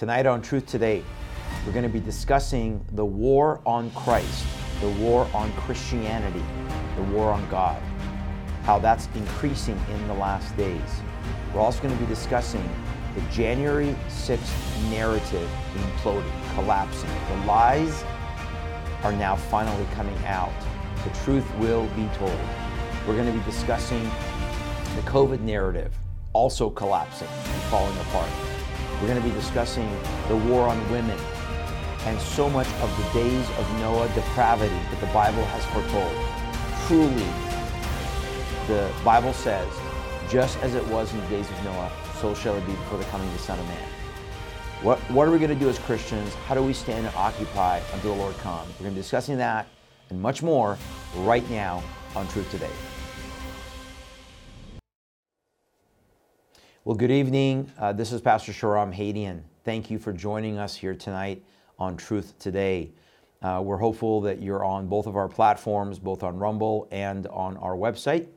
Tonight on Truth Today, we're going to be discussing the war on Christ, the war on Christianity, the war on God, how that's increasing in the last days. We're also going to be discussing the January 6th narrative imploding, collapsing. The lies are now finally coming out. The truth will be told. We're going to be discussing the COVID narrative also collapsing and falling apart. We're going to be discussing the war on women and so much of the days of Noah depravity that the Bible has foretold. Truly, the Bible says, just as it was in the days of Noah, so shall it be before the coming of the Son of Man. What, what are we going to do as Christians? How do we stand and occupy until the Lord comes? We're going to be discussing that and much more right now on Truth Today. Well, good evening. Uh, this is Pastor Shahram Hadian. Thank you for joining us here tonight on Truth Today. Uh, we're hopeful that you're on both of our platforms, both on Rumble and on our website.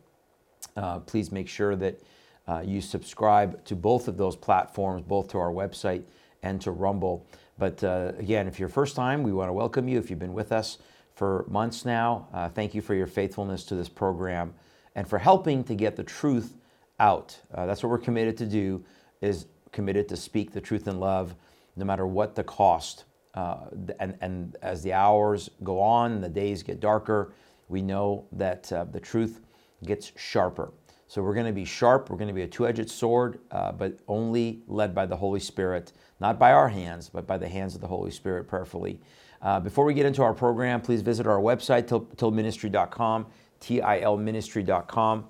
Uh, please make sure that uh, you subscribe to both of those platforms, both to our website and to Rumble. But uh, again, if you're first time, we want to welcome you. If you've been with us for months now, uh, thank you for your faithfulness to this program and for helping to get the truth out. Uh, that's what we're committed to do. Is committed to speak the truth in love, no matter what the cost. Uh, and, and as the hours go on, the days get darker, we know that uh, the truth gets sharper. So we're going to be sharp. We're going to be a two edged sword, uh, but only led by the Holy Spirit, not by our hands, but by the hands of the Holy Spirit prayerfully. Uh, before we get into our program, please visit our website, tilministry.com, T I L ministry.com.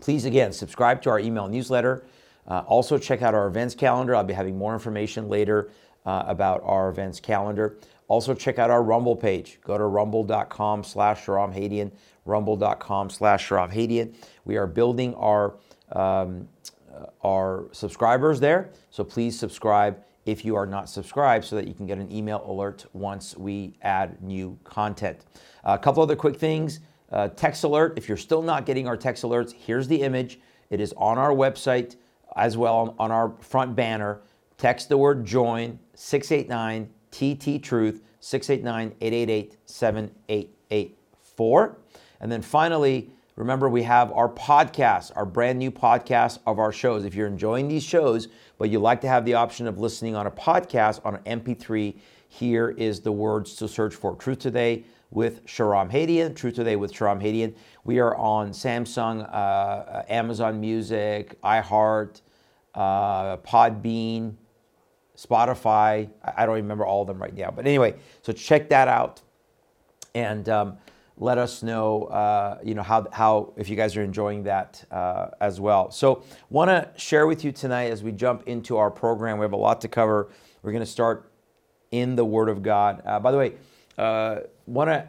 Please, again, subscribe to our email newsletter. Uh, also, check out our events calendar. I'll be having more information later uh, about our events calendar. Also, check out our Rumble page. Go to rumble.com slash Hadian, rumble.com slash Hadian. We are building our, um, uh, our subscribers there, so please subscribe if you are not subscribed so that you can get an email alert once we add new content. a couple other quick things. Uh, text alert, if you're still not getting our text alerts, here's the image. It is on our website as well on our front banner. Text the word join 689 TT Truth 689 888 7884. And then finally, remember we have our podcast, our brand new podcast of our shows. If you're enjoying these shows, but you like to have the option of listening on a podcast on an MP3, here is the words to search for Truth Today with Shahram Hadian, Truth Today with Shahram Hadian. We are on Samsung, uh, Amazon Music, iHeart, uh, Podbean, Spotify. I don't remember all of them right now. But anyway, so check that out and um, let us know, uh, you know, how, how, if you guys are enjoying that uh, as well. So want to share with you tonight as we jump into our program. We have a lot to cover. We're going to start in the Word of God. Uh, by the way, uh, want to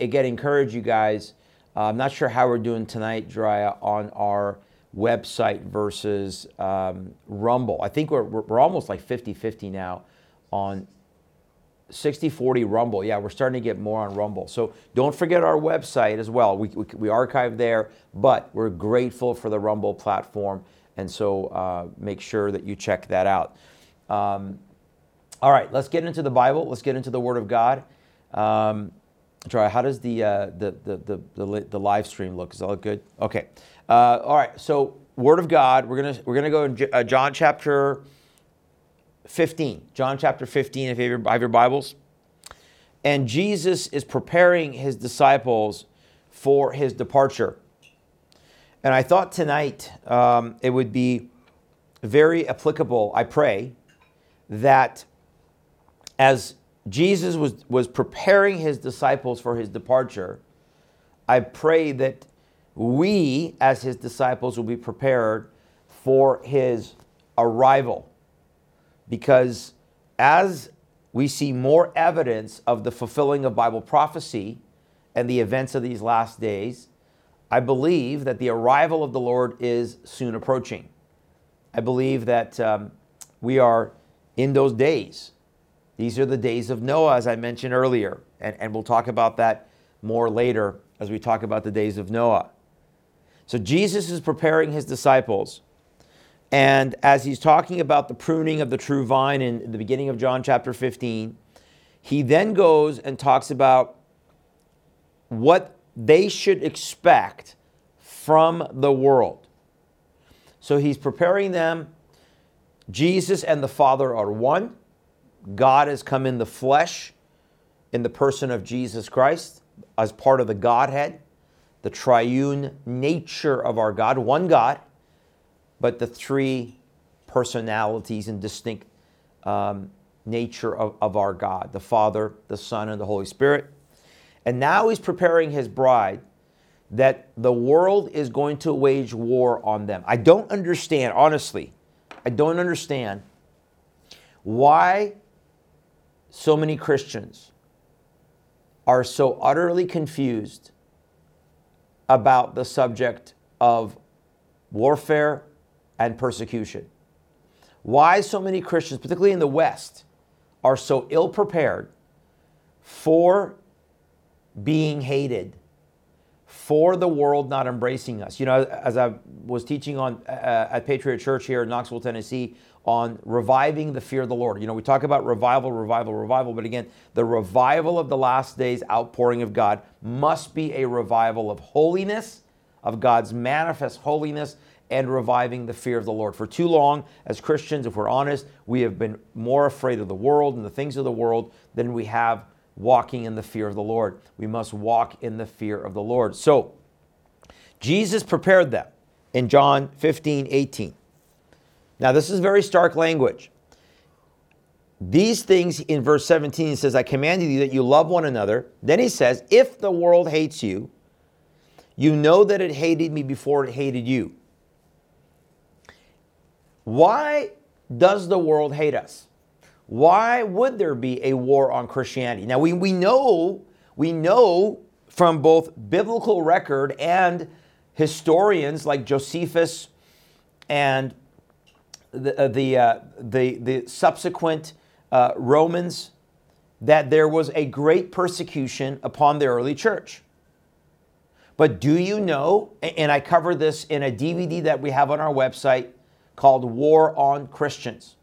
again encourage you guys. Uh, I'm not sure how we're doing tonight, Drya, on our website versus um, Rumble. I think we're, we're almost like 50 50 now on 60 40 Rumble. Yeah, we're starting to get more on Rumble. So don't forget our website as well. We, we, we archive there, but we're grateful for the Rumble platform. And so uh, make sure that you check that out. Um, all right, let's get into the Bible. Let's get into the Word of God. Um. How does the, uh, the, the, the, the, the, live stream look? Is that good? Okay. Uh, all right. So, Word of God. We're gonna we're gonna go in uh, John chapter 15. John chapter 15. If you have your, have your Bibles. And Jesus is preparing his disciples for his departure. And I thought tonight um, it would be very applicable. I pray that as Jesus was, was preparing his disciples for his departure, I pray that we, as his disciples, will be prepared for his arrival. Because as we see more evidence of the fulfilling of Bible prophecy and the events of these last days, I believe that the arrival of the Lord is soon approaching. I believe that um, we are in those days these are the days of Noah, as I mentioned earlier, and, and we'll talk about that more later as we talk about the days of Noah. So Jesus is preparing his disciples And as he's talking about the pruning of the true vine in the beginning of John chapter 15, he then goes and talks about what they should expect from the world. So he's preparing them. Jesus and the Father are one. God has come in the flesh in the person of Jesus Christ as part of the Godhead, the triune nature of our God, one God, but the three personalities and distinct um, nature of, of our God the Father, the Son, and the Holy Spirit. And now he's preparing his bride that the world is going to wage war on them. I don't understand, honestly, I don't understand why so many Christians are so utterly confused about the subject of warfare and persecution. Why so many Christians, particularly in the West, are so ill prepared for being hated, for the world not embracing us. You know, as I was teaching on uh, at Patriot Church here in Knoxville, Tennessee, on reviving the fear of the Lord. You know, we talk about revival, revival, revival, but again, the revival of the last days outpouring of God must be a revival of holiness, of God's manifest holiness, and reviving the fear of the Lord. For too long, as Christians, if we're honest, we have been more afraid of the world and the things of the world than we have walking in the fear of the Lord. We must walk in the fear of the Lord. So, Jesus prepared them in John 15, 18. Now, this is very stark language. These things in verse 17 he says, I commanded you that you love one another. Then he says, If the world hates you, you know that it hated me before it hated you. Why does the world hate us? Why would there be a war on Christianity? Now we, we know we know from both biblical record and historians like Josephus and the, uh, the, uh, the, the, subsequent uh, Romans that there was a great persecution upon the early church. But do you know, and I cover this in a DVD that we have on our website called War on Christians.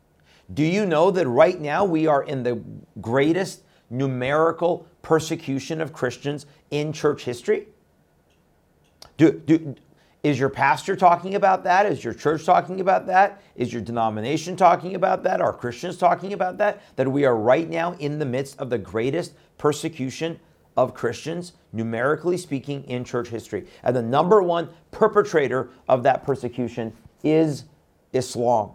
Do you know that right now we are in the greatest numerical persecution of Christians in church history? Do, do, is your pastor talking about that? Is your church talking about that? Is your denomination talking about that? Are Christians talking about that? That we are right now in the midst of the greatest persecution of Christians, numerically speaking, in church history. And the number one perpetrator of that persecution is Islam.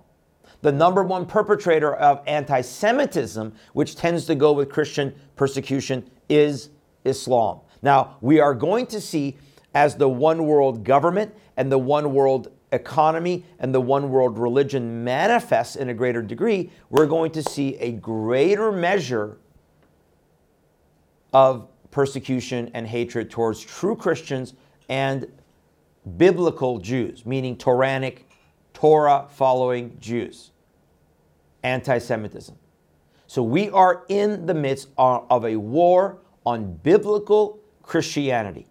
The number one perpetrator of anti Semitism, which tends to go with Christian persecution, is Islam. Now, we are going to see as the one world government and the one world economy and the one world religion manifests in a greater degree, we're going to see a greater measure of persecution and hatred towards true Christians and biblical Jews, meaning Toranic, Torah following Jews. Anti Semitism. So we are in the midst of a war on biblical Christianity.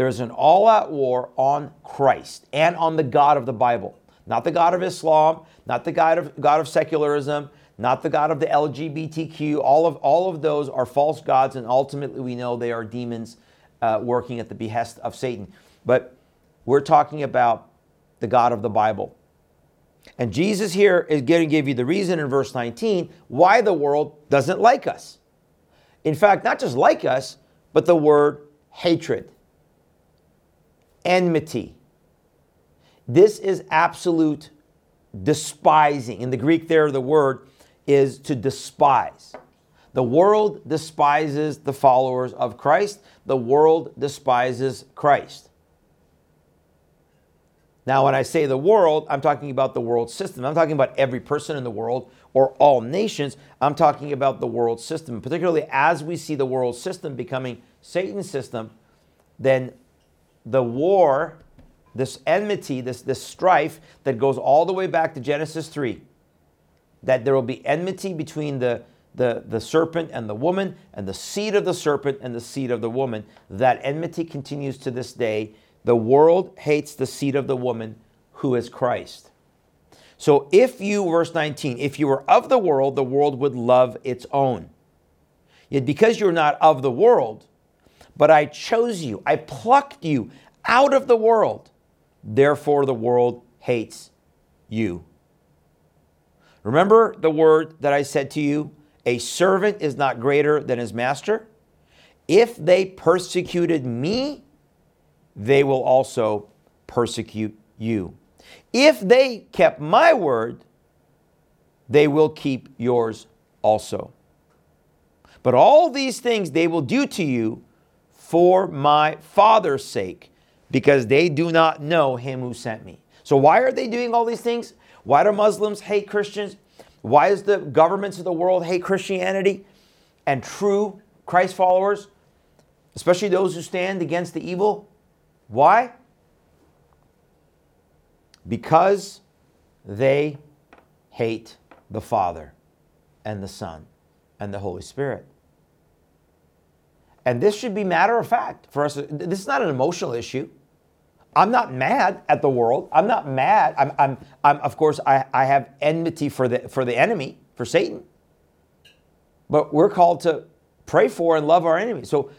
There is an all out war on Christ and on the God of the Bible. Not the God of Islam, not the God of, God of secularism, not the God of the LGBTQ. All of, all of those are false gods, and ultimately we know they are demons uh, working at the behest of Satan. But we're talking about the God of the Bible. And Jesus here is going to give you the reason in verse 19 why the world doesn't like us. In fact, not just like us, but the word hatred enmity. This is absolute despising. In the Greek, there, the word is to despise. The world despises the followers of Christ, the world despises Christ. Now, when I say the world, I'm talking about the world system. I'm talking about every person in the world or all nations. I'm talking about the world system. Particularly as we see the world system becoming Satan's system, then the war, this enmity, this, this strife that goes all the way back to Genesis 3, that there will be enmity between the, the, the serpent and the woman, and the seed of the serpent and the seed of the woman. That enmity continues to this day. The world hates the seed of the woman, who is Christ. So if you, verse 19, if you were of the world, the world would love its own. Yet because you're not of the world, but I chose you, I plucked you out of the world, therefore the world hates you. Remember the word that I said to you? A servant is not greater than his master. If they persecuted me, they will also persecute you. If they kept my word, they will keep yours also. But all these things they will do to you for my Father's sake, because they do not know him who sent me. So, why are they doing all these things? Why do Muslims hate Christians? Why does the governments of the world hate Christianity and true Christ followers, especially those who stand against the evil? Why? Because they hate the Father and the Son and the Holy Spirit. And this should be matter of fact for us. This is not an emotional issue. I'm not mad at the world. I'm not mad. I'm, I'm, I'm of course, I, I have enmity for the, for the enemy, for Satan. But we're called to pray for and love our enemies. So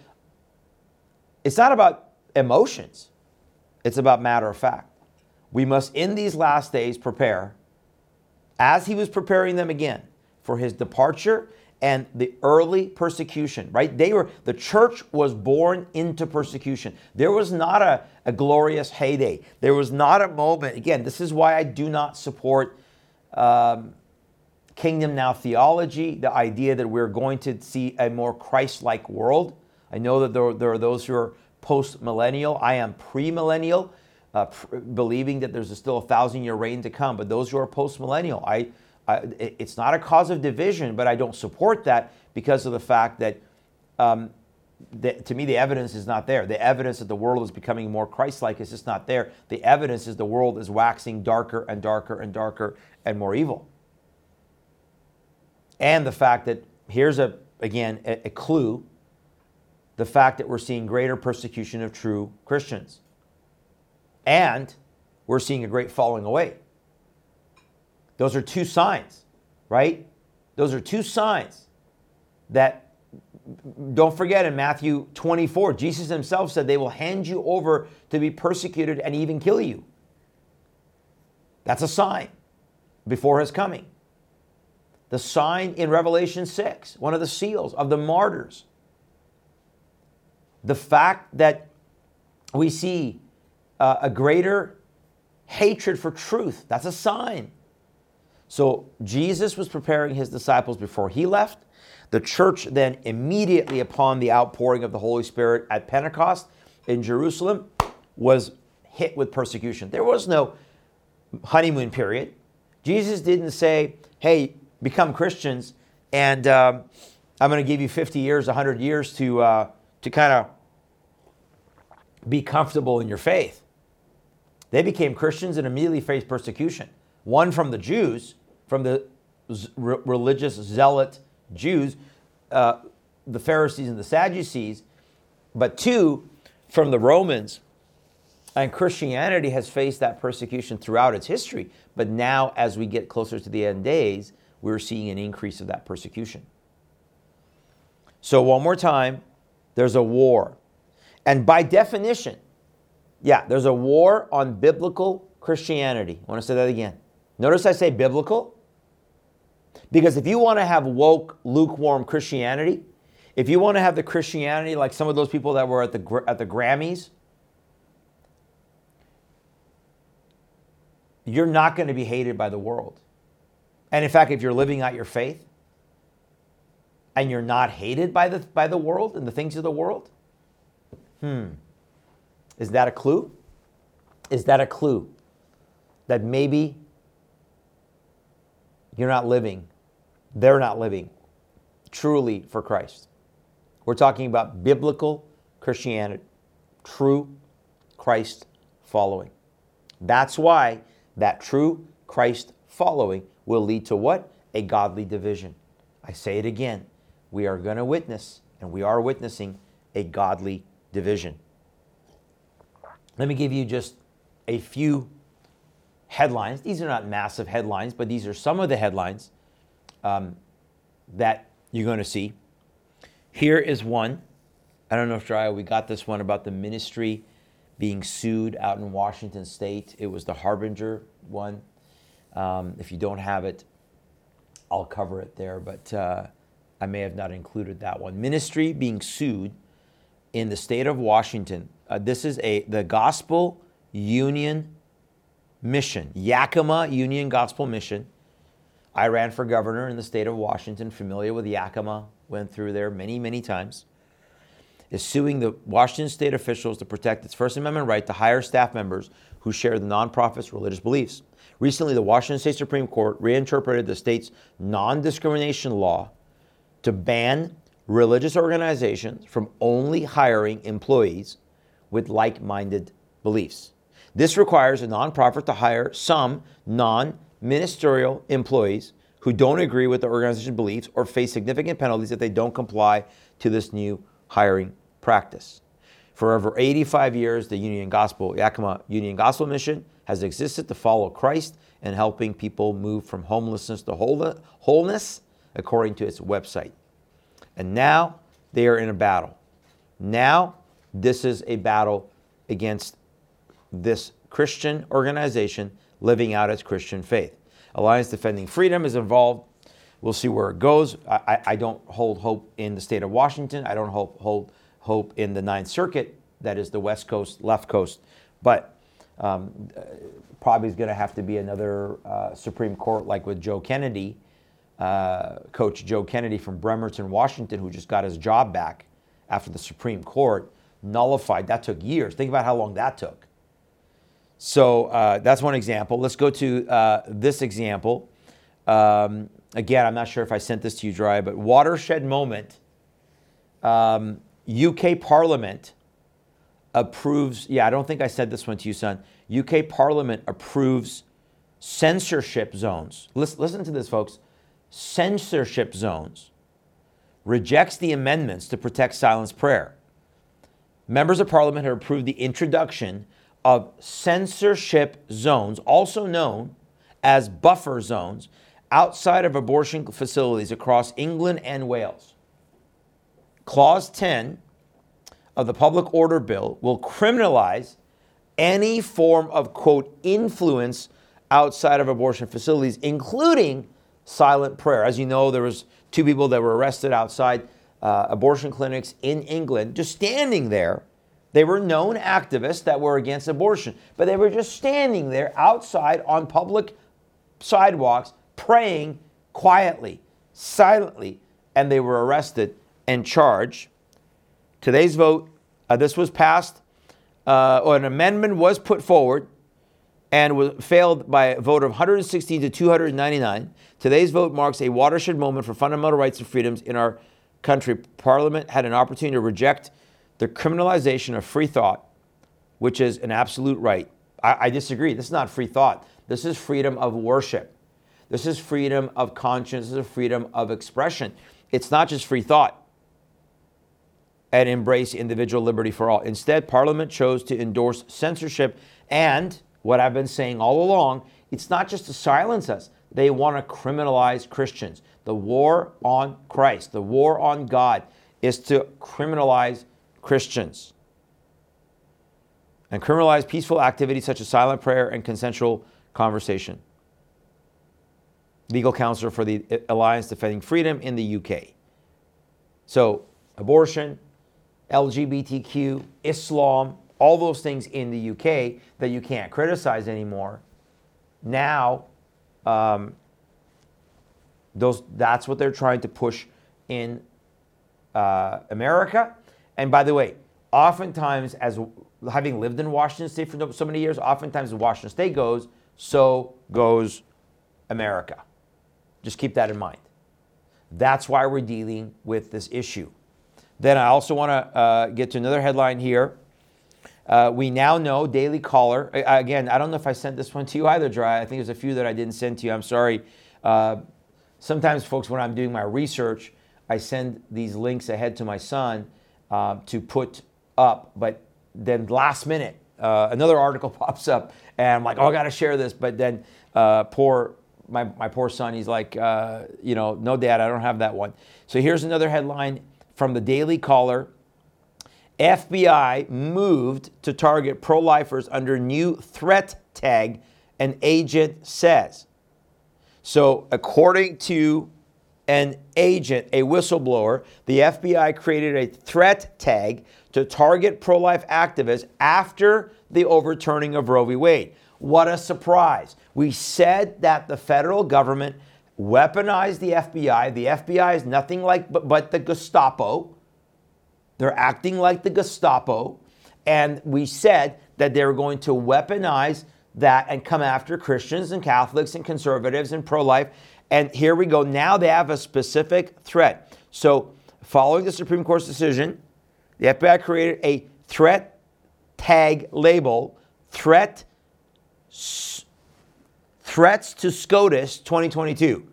it's not about emotions, it's about matter of fact. We must, in these last days, prepare, as he was preparing them again, for his departure and the early persecution, right? They were, the church was born into persecution. There was not a, a glorious heyday. There was not a moment. Again, this is why I do not support um, kingdom now theology, the idea that we're going to see a more Christ like world. I know that there, there, are those who are post millennial. I am pre millennial, uh, pr- believing that there's a still a thousand year reign to come. But those who are post millennial, It's not a cause of division, but I don't support that because of the fact that, um, the, to me, the evidence is not there. The evidence that the world is becoming more Christ like is just not there. The evidence is the world is waxing darker and darker and darker and more evil. And the fact that, here's a, again, a, a clue the fact that we're seeing greater persecution of true Christians. And we're seeing a great falling away. Those are two signs, right? Those are two signs that, don't forget in Matthew 24, Jesus himself said, they will hand you over to be persecuted and even kill you. That's a sign before his coming. The sign in Revelation 6, one of the seals of the martyrs. The fact that we see uh, a greater hatred for truth, that's a sign. So Jesus was preparing his disciples before he left. The church then, immediately upon the outpouring of the Holy Spirit at Pentecost in Jerusalem, was hit with persecution. There was no honeymoon period. Jesus didn't say, hey, become Christians, and um, I'm going to give you 50 years, 100 years to, uh, to kind of be comfortable in your faith. They became Christians and immediately faced persecution. One from the Jews, from the religious zealot Jews, uh, the Pharisees and the Sadducees, but two from the Romans. And Christianity has faced that persecution throughout its history. But now, as we get closer to the end days, we're seeing an increase of that persecution. So, one more time, there's a war. And by definition, yeah, there's a war on biblical Christianity. I want to say that again. Notice I say biblical because if you want to have woke, lukewarm Christianity, if you want to have the Christianity like some of those people that were at the, at the Grammys, you're not going to be hated by the world. And in fact, if you're living out your faith and you're not hated by the, by the world and the things of the world, hmm, is that a clue? Is that a clue that maybe you're not living they're not living truly for Christ. We're talking about biblical Christianity, true Christ following. That's why that true Christ following will lead to what? A godly division. I say it again. We are going to witness, and we are witnessing a godly division. Let me give you just a few headlines. These are not massive headlines, but these are some of the headlines um, that you're going to see. Here is one. I don't know if Dry, we got this one about the ministry being sued out in Washington State. It was the Harbinger one. Um, if you don't have it, I'll cover it there, but uh, I may have not included that one. Ministry being sued in the state of Washington. Uh, this is a the Gospel Union Mission, Yakima Union Gospel Mission. I ran for governor in the state of Washington, familiar with Yakima, went through there many, many times. Is suing the Washington state officials to protect its First Amendment right to hire staff members who share the nonprofit's religious beliefs. Recently, the Washington State Supreme Court reinterpreted the state's non discrimination law to ban religious organizations from only hiring employees with like minded beliefs. This requires a nonprofit to hire some non ministerial employees who don't agree with the organization's beliefs or face significant penalties if they don't comply to this new hiring practice. For over 85 years, the Union Gospel, Yakima Union Gospel Mission has existed to follow Christ and helping people move from homelessness to wholeness, according to its website. And now they are in a battle. Now, this is a battle against this Christian organization living out its Christian faith. Alliance Defending Freedom is involved. We'll see where it goes. I, I don't hold hope in the state of Washington. I don't hold, hold hope in the Ninth Circuit, that is the West Coast, left coast. But um, probably is going to have to be another uh, Supreme Court, like with Joe Kennedy, uh, Coach Joe Kennedy from Bremerton, Washington, who just got his job back after the Supreme Court nullified. That took years. Think about how long that took. So uh, that's one example. Let's go to uh, this example. Um, again, I'm not sure if I sent this to you, Dry, but watershed moment. Um, UK Parliament approves, yeah, I don't think I said this one to you, son. UK Parliament approves censorship zones. Listen, listen to this, folks. Censorship zones rejects the amendments to protect silence prayer. Members of Parliament have approved the introduction of censorship zones, also known as buffer zones, outside of abortion facilities across England and Wales. Clause 10 of the Public Order Bill will criminalize any form of, quote, influence outside of abortion facilities, including silent prayer. As you know, there was two people that were arrested outside uh, abortion clinics in England, just standing there they were known activists that were against abortion, but they were just standing there outside on public sidewalks praying quietly, silently, and they were arrested and charged. Today's vote, uh, this was passed, uh, or an amendment was put forward and was failed by a vote of 116 to 299. Today's vote marks a watershed moment for fundamental rights and freedoms in our country. Parliament had an opportunity to reject the criminalization of free thought, which is an absolute right. I, I, disagree. This is not free thought. This is freedom of worship. This is freedom of conscience. This is freedom of expression. It's not just free thought and embrace individual liberty for all. Instead, Parliament chose to endorse censorship and what I've been saying all along it's not just to silence us, they want to criminalize Christians. The war on Christ, the war on God, is to criminalize Christians and criminalize peaceful activities such as silent prayer and consensual conversation. Legal counselor for the Alliance Defending Freedom in the UK. So, abortion, LGBTQ, Islam, all those things in the UK that you can't criticize anymore. Now, um, those, that's what they're trying to push in uh, America and by the way, oftentimes, as having lived in Washington State for so many years, oftentimes Washington State goes, so goes America. Just keep that in mind. That's why we're dealing with this issue. Then I also want to uh, get to another headline here. Uh, we now know Daily Caller. Again, I don't know if I sent this one to you either, Dry. I think there's a few that I didn't send to you. I'm sorry. Uh, sometimes, folks, when I'm doing my research, I send these links ahead to my son uh, to put up, but then last minute, uh, another article pops up, and I'm like, oh, I got to share this. But then uh, poor my, my poor son, he's like, uh, you know, no, dad, I don't have that one. So here's another headline from the Daily Caller. FBI moved to target pro lifers under new threat tag, an agent says. So, according to an agent, a whistleblower, the FBI created a threat tag to target pro life activists after the overturning of Roe v. Wade. What a surprise. We said that the federal government weaponized the FBI. The FBI is nothing like but, but the Gestapo. They're acting like the Gestapo. And we said that they were going to weaponize that and come after Christians and Catholics and conservatives and pro life. And here we go. Now they have a specific threat. So, following the Supreme Court's decision, the FBI created a threat tag label, threat threats to SCOTUS 2022.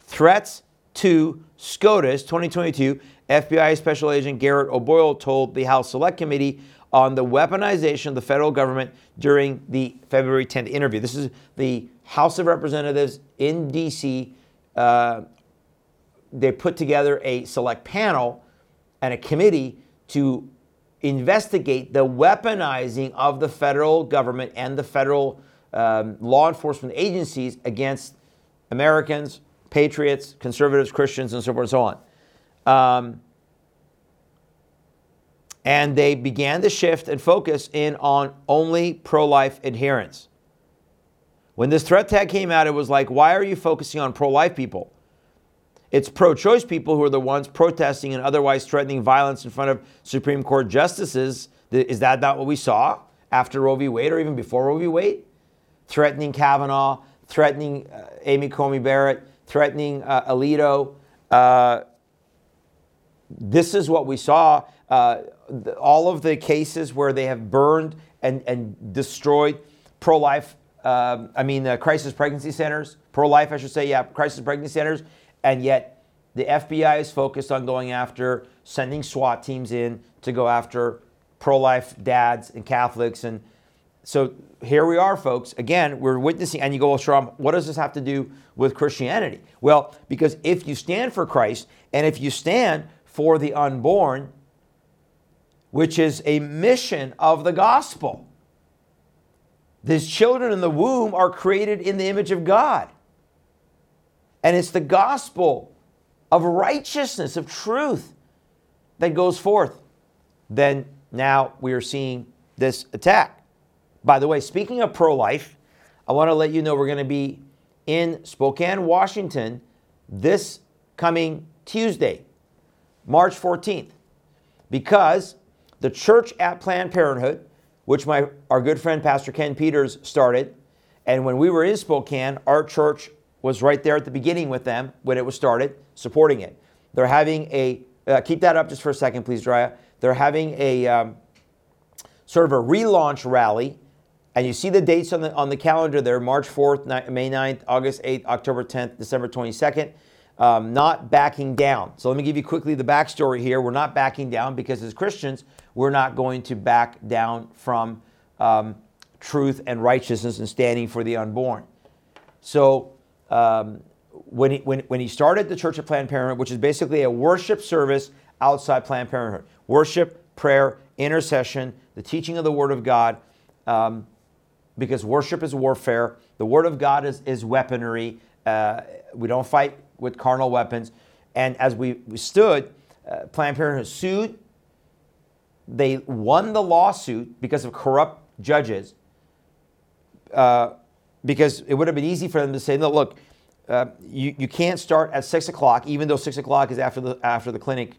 Threats to SCOTUS 2022. FBI Special Agent Garrett O'Boyle told the House Select Committee on the weaponization of the federal government during the February 10th interview. This is the House of Representatives in D.C. Uh, they put together a select panel and a committee to investigate the weaponizing of the federal government and the federal um, law enforcement agencies against Americans, patriots, conservatives, Christians, and so forth and so on. Um, and they began to shift and focus in on only pro life adherents. When this threat tag came out, it was like, why are you focusing on pro life people? It's pro choice people who are the ones protesting and otherwise threatening violence in front of Supreme Court justices. Is that not what we saw after Roe v. Wade or even before Roe v. Wade? Threatening Kavanaugh, threatening uh, Amy Coney Barrett, threatening uh, Alito. Uh, this is what we saw. Uh, all of the cases where they have burned and, and destroyed pro life, um, I mean, uh, crisis pregnancy centers, pro life, I should say, yeah, crisis pregnancy centers and yet the FBI is focused on going after sending SWAT teams in to go after pro life dads and Catholics. And so here we are, folks. Again, we're witnessing, and you go, well, what does this have to do with Christianity? Well, because if you stand for Christ and if you stand for the unborn, which is a mission of the gospel, these children in the womb are created in the image of God. And it's the gospel of righteousness, of truth that goes forth. Then now we are seeing this attack. By the way, speaking of pro life, I want to let you know we're going to be in Spokane, Washington this coming Tuesday, March 14th, because the church at Planned Parenthood, which my our good friend Pastor Ken Peters started, and when we were in Spokane, our church was right there at the beginning with them when it was started, supporting it. They're having a, uh, keep that up just for a second, please, Drya. They're having a um, sort of a relaunch rally. And you see the dates on the, on the calendar there March 4th, May 9th, August 8th, October 10th, December 22nd. Um, not backing down. So let me give you quickly the backstory here. We're not backing down because as Christians, we're not going to back down from um, truth and righteousness and standing for the unborn. So um, when, he, when, when he started the Church of Planned Parenthood, which is basically a worship service outside Planned Parenthood. Worship, prayer, intercession, the teaching of the Word of God, um, because worship is warfare. The Word of God is, is weaponry. Uh, we don't fight with carnal weapons. And as we, we stood, uh, Planned Parenthood sued. They won the lawsuit because of corrupt judges. Uh, because it would have been easy for them to say, no, look, uh, you, you can't start at 6 o'clock, even though 6 o'clock is after the, after the clinic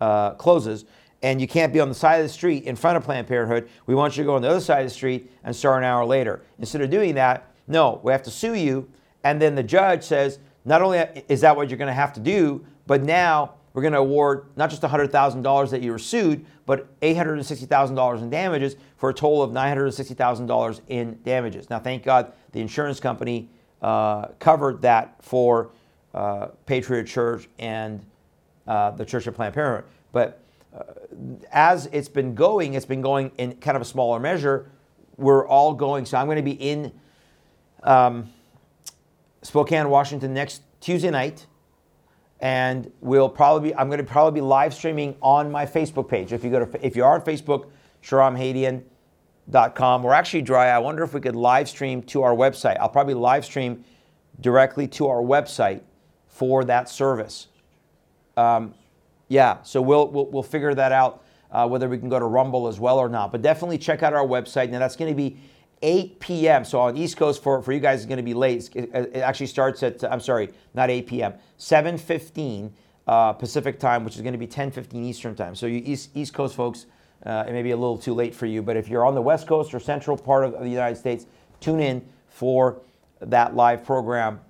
uh, closes, and you can't be on the side of the street in front of Planned Parenthood. We want you to go on the other side of the street and start an hour later. Instead of doing that, no, we have to sue you. And then the judge says, not only is that what you're going to have to do, but now we're going to award not just $100,000 that you were sued, but $860,000 in damages for a total of $960,000 in damages. Now, thank God the insurance company uh, covered that for uh, Patriot Church and uh, the Church of Planned Parenthood. But uh, as it's been going, it's been going in kind of a smaller measure we're all going. So I'm going to be in um, Spokane, Washington next Tuesday night, and we'll probably be, I'm going to probably be live streaming on my Facebook page. If you go to if you are on Facebook, shahramhadian.com. We're actually dry. I wonder if we could live stream to our website. I'll probably live stream directly to our website for that service. Um, yeah, so we'll, we'll, we'll figure that out uh, whether we can go to Rumble as well or not. But definitely check out our website. Now that's going to be 8 p.m. So on East Coast for, for you guys, it's going to be late. It, it, actually starts at I'm sorry, not 8 p.m. 7:15 uh, Pacific time, which is going to be 10:15 Eastern time. So you East East Coast folks, uh, it may be a little too late for you. But if you're on the West Coast or Central part of, of the United States, tune in for that live program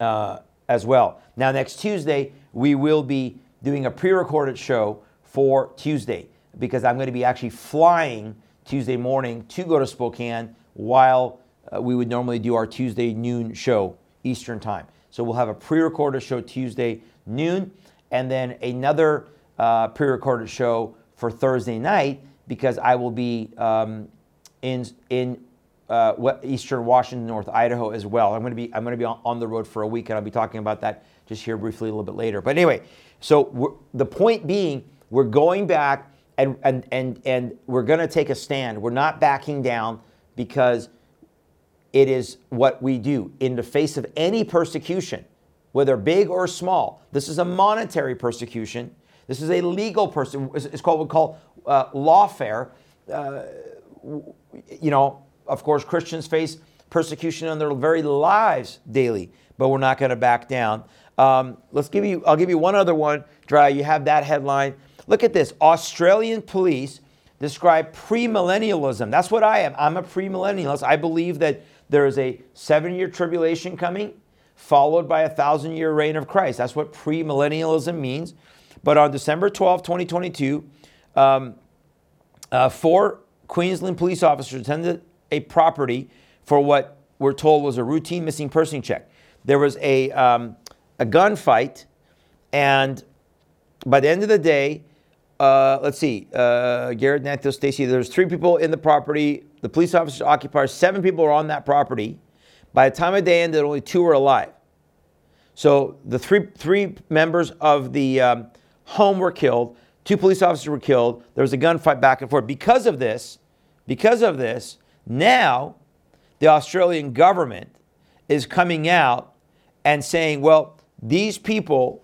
uh, as well. Now next Tuesday we will be doing a pre-recorded show for Tuesday because I'm going to be actually flying Tuesday morning to go to Spokane while uh, we would normally do our Tuesday noon show Eastern time. So we'll have a pre-recorded show Tuesday noon and then another uh, pre-recorded show for Thursday night because I will be um, in in uh, Eastern Washington, North Idaho as well. I'm going to be I'm going to be on the road for a week and I'll be talking about that just here briefly a little bit later. But anyway, so the point being we're going back and, and, and, and we're going to take a stand. We're not backing down because it is what we do in the face of any persecution, whether big or small. This is a monetary persecution. This is a legal person. It's called we call uh, lawfare. Uh, you know, of course, Christians face persecution in their very lives daily, but we're not going to back down. Um, let's give you. I'll give you one other one. Dry. You have that headline. Look at this Australian police describe premillennialism. That's what I am. I'm a premillennialist. I believe that there is a seven year tribulation coming, followed by a thousand year reign of Christ. That's what premillennialism means. But on December 12, 2022, um, uh, four Queensland police officers attended a property for what we're told was a routine missing person check. There was a, um, a gunfight, and by the end of the day, uh, let's see, uh, Garrett, Nathan, Stacy, there's three people in the property. The police officers occupied, seven people are on that property. By the time of day ended, only two were alive. So the three, three members of the um, home were killed. Two police officers were killed. There was a gunfight back and forth. Because of this, because of this, now the Australian government is coming out and saying, well, these people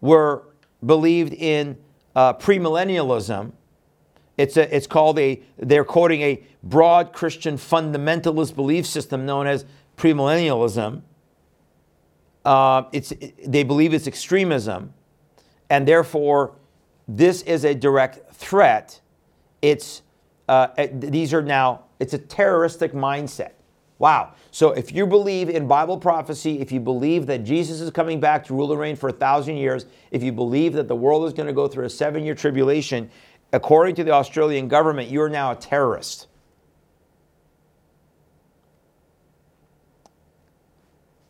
were believed in uh, premillennialism. It's, a, it's called a, they're quoting a broad Christian fundamentalist belief system known as premillennialism. Uh, it's, they believe it's extremism, and therefore, this is a direct threat. It's, uh, these are now, it's a terroristic mindset. Wow. So if you believe in Bible prophecy, if you believe that Jesus is coming back to rule and reign for a thousand years, if you believe that the world is going to go through a seven year tribulation, according to the Australian government, you are now a terrorist.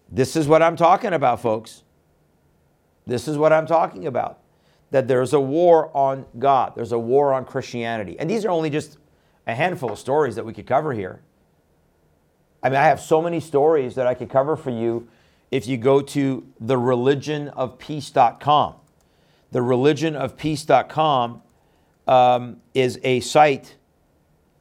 This is what I'm talking about, folks. This is what I'm talking about. That there's a war on God, there's a war on Christianity. And these are only just a handful of stories that we could cover here. I mean, I have so many stories that I could cover for you if you go to thereligionofpeace.com. Thereligionofpeace.com um, is a site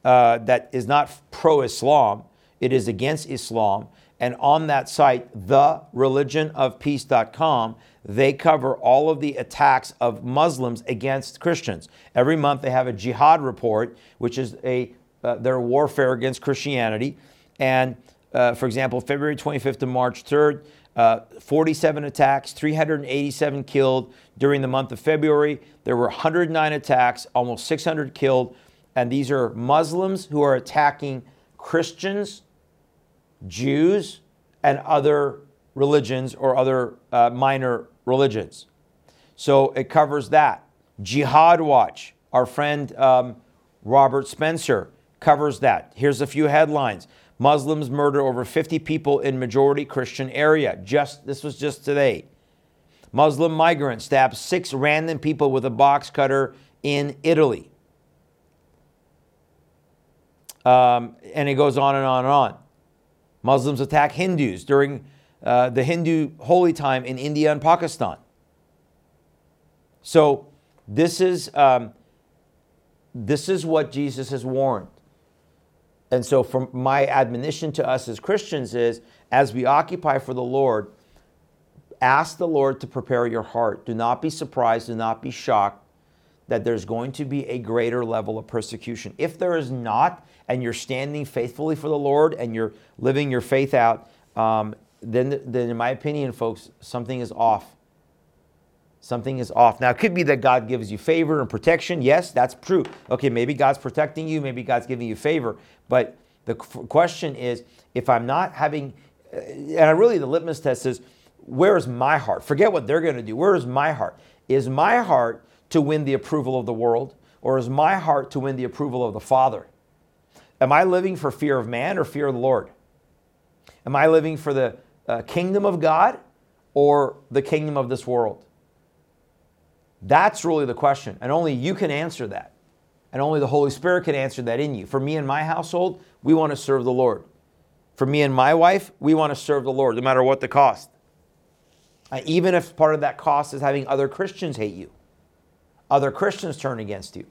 uh, that is not pro Islam, it is against Islam. And on that site, thereligionofpeace.com, they cover all of the attacks of Muslims against Christians. Every month they have a jihad report, which is a uh, their warfare against Christianity. And uh, for example, February 25th to March 3rd, uh, 47 attacks, 387 killed during the month of February. There were 109 attacks, almost 600 killed. And these are Muslims who are attacking Christians, Jews, and other religions or other uh, minor religions. So it covers that. Jihad Watch, our friend um, Robert Spencer covers that. Here's a few headlines. Muslims murder over 50 people in majority Christian area. Just this was just today. Muslim migrant stabs six random people with a box cutter in Italy. Um, and it goes on and on and on. Muslims attack Hindus during uh, the Hindu holy time in India and Pakistan. So this is um, this is what Jesus has warned. And so, from my admonition to us as Christians is, as we occupy for the Lord, ask the Lord to prepare your heart. Do not be surprised. Do not be shocked that there's going to be a greater level of persecution. If there is not, and you're standing faithfully for the Lord and you're living your faith out, um, then, then in my opinion, folks, something is off. Something is off. Now, it could be that God gives you favor and protection. Yes, that's true. Okay, maybe God's protecting you, maybe God's giving you favor. But the question is if I'm not having, uh, and I really, the litmus test is where is my heart? Forget what they're going to do. Where is my heart? Is my heart to win the approval of the world, or is my heart to win the approval of the Father? Am I living for fear of man or fear of the Lord? Am I living for the uh, kingdom of God or the kingdom of this world? That's really the question. And only you can answer that. And only the Holy Spirit can answer that in you. For me and my household, we want to serve the Lord. For me and my wife, we want to serve the Lord, no matter what the cost. Uh, even if part of that cost is having other Christians hate you, other Christians turn against you.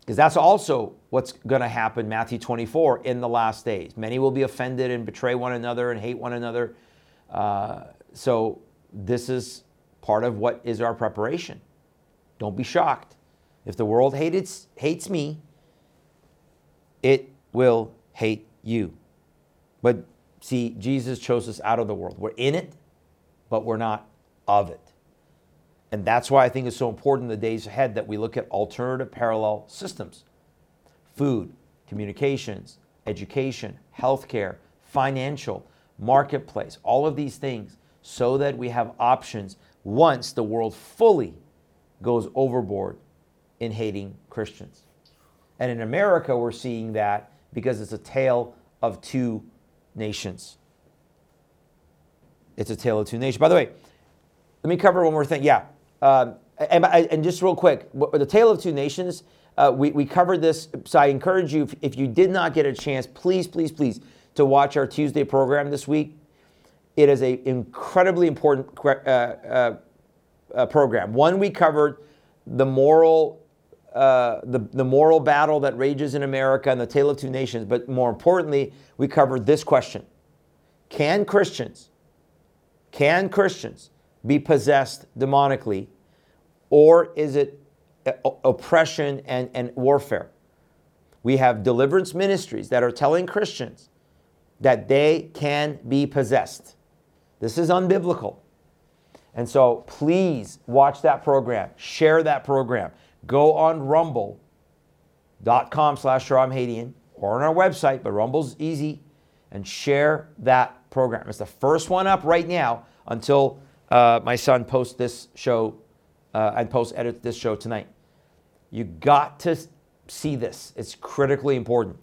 Because that's also what's going to happen, Matthew 24, in the last days. Many will be offended and betray one another and hate one another. Uh, so, this is part of what is our preparation. Don't be shocked. If the world hates, hates me, it will hate you. But see, Jesus chose us out of the world. We're in it, but we're not of it. And that's why I think it's so important in the days ahead that we look at alternative parallel systems food, communications, education, healthcare, financial, marketplace, all of these things, so that we have options once the world fully goes overboard in hating Christians. And in America, we're seeing that because it's a tale of two nations. It's a tale of two nations. By the way, let me cover one more thing. Yeah, um, and, and, just real quick, the Tale of Two Nations, uh, we, we covered this. So I encourage you, if, if you did not get a chance, please, please, please, to watch our Tuesday program this week. It is an incredibly important uh, uh, uh, program. One, we covered the moral, uh, the, the moral battle that rages in America and the Tale of Two Nations. But more importantly, we covered this question: Can Christians, can Christians be possessed demonically, or is it oppression and, and warfare? We have deliverance ministries that are telling Christians that they can be possessed. This is unbiblical. And so please watch that program, share that program. Go on rumble.com slash Hadian or on our website, but Rumble's easy, and share that program. It's the first one up right now until uh, my son posts this show uh, and post edit this show tonight. You got to see this. It's critically important.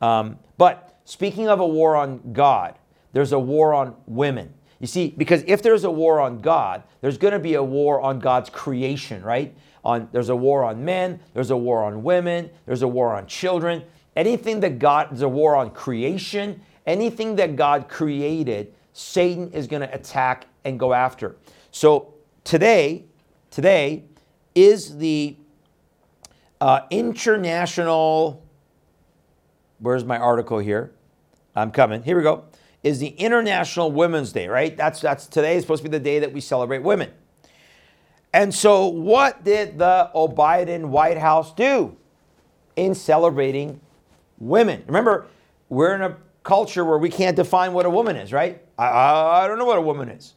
Um, but speaking of a war on God, there's a war on women. You see, because if there's a war on God, there's going to be a war on God's creation, right? On there's a war on men, there's a war on women, there's a war on children. Anything that God, there's a war on creation. Anything that God created, Satan is going to attack and go after. So today, today is the uh, international. Where's my article here? I'm coming. Here we go. Is the International Women's Day, right? That's that's today is supposed to be the day that we celebrate women. And so, what did the Biden White House do in celebrating women? Remember, we're in a culture where we can't define what a woman is, right? I, I, don't know what a woman is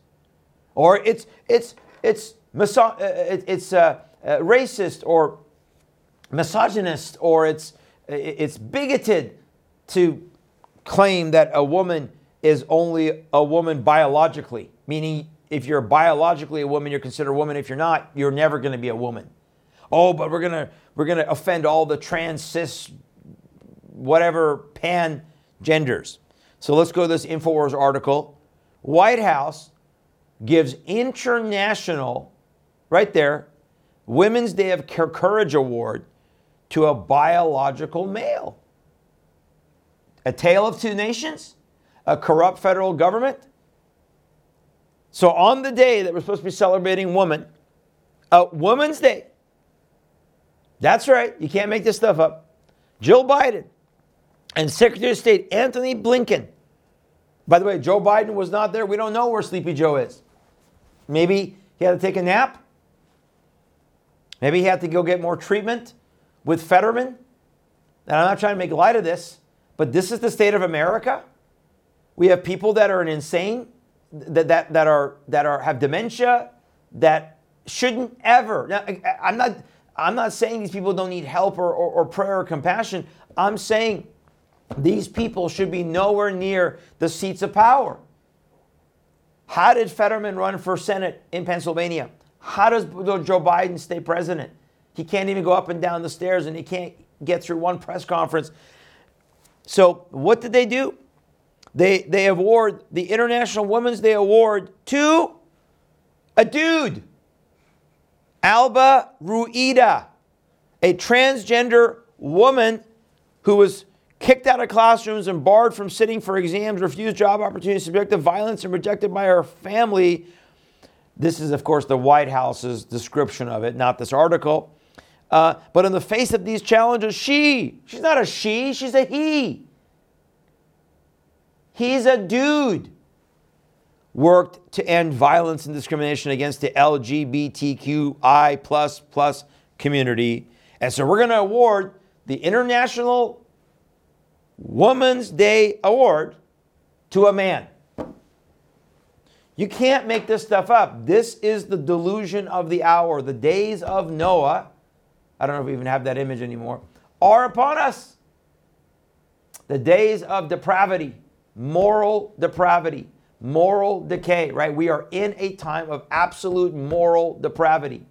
or it's it's it's miso- uh, it's uh, uh, racist or misogynist or it's it's bigoted to claim that a woman is only a woman biologically, meaning if you're biologically a woman, you're considered a woman. If you're not, you're never going to be a woman. Oh, but we're gonna we're gonna offend all the trans cis whatever pan genders. So let's go to this Infowars article. White House gives international, right there, Women's Day of Courage Award to a biological male. A tale of two nations? A corrupt federal government? So, on the day that we're supposed to be celebrating woman, a Women's Day, that's right, you can't make this stuff up. Jill Biden and Secretary of State Antony Blinken. By the way, Joe Biden was not there. We don't know where Sleepy Joe is. Maybe he had to take a nap. Maybe he had to go get more treatment with Fetterman. And I'm not trying to make light of this, but this is the state of America. We have people that are insane, that, that, that are that are have dementia, that shouldn't ever. Now, I'm not I'm not saying these people don't need help or, or, or prayer or compassion. I'm saying these people should be nowhere near the seats of power. How did Fetterman run for Senate in Pennsylvania? How does Joe Biden stay president? He can't even go up and down the stairs and he can't get through one press conference. So, what did they do? They, they award the International Women's Day Award to a dude, Alba Rueda, a transgender woman who was kicked out of classrooms and barred from sitting for exams, refused job opportunities, subjected to violence, and rejected by her family. This is, of course, the White House's description of it, not this article. Uh, but in the face of these challenges, she, she's not a she, she's a he. He's a dude. Worked to end violence and discrimination against the LGBTQI plus plus community. And so we're going to award the International Women's Day Award to a man. You can't make this stuff up. This is the delusion of the hour. The days of Noah, I don't know if we even have that image anymore, are upon us. The days of depravity, moral depravity, moral decay, right? We are in a time of absolute moral depravity.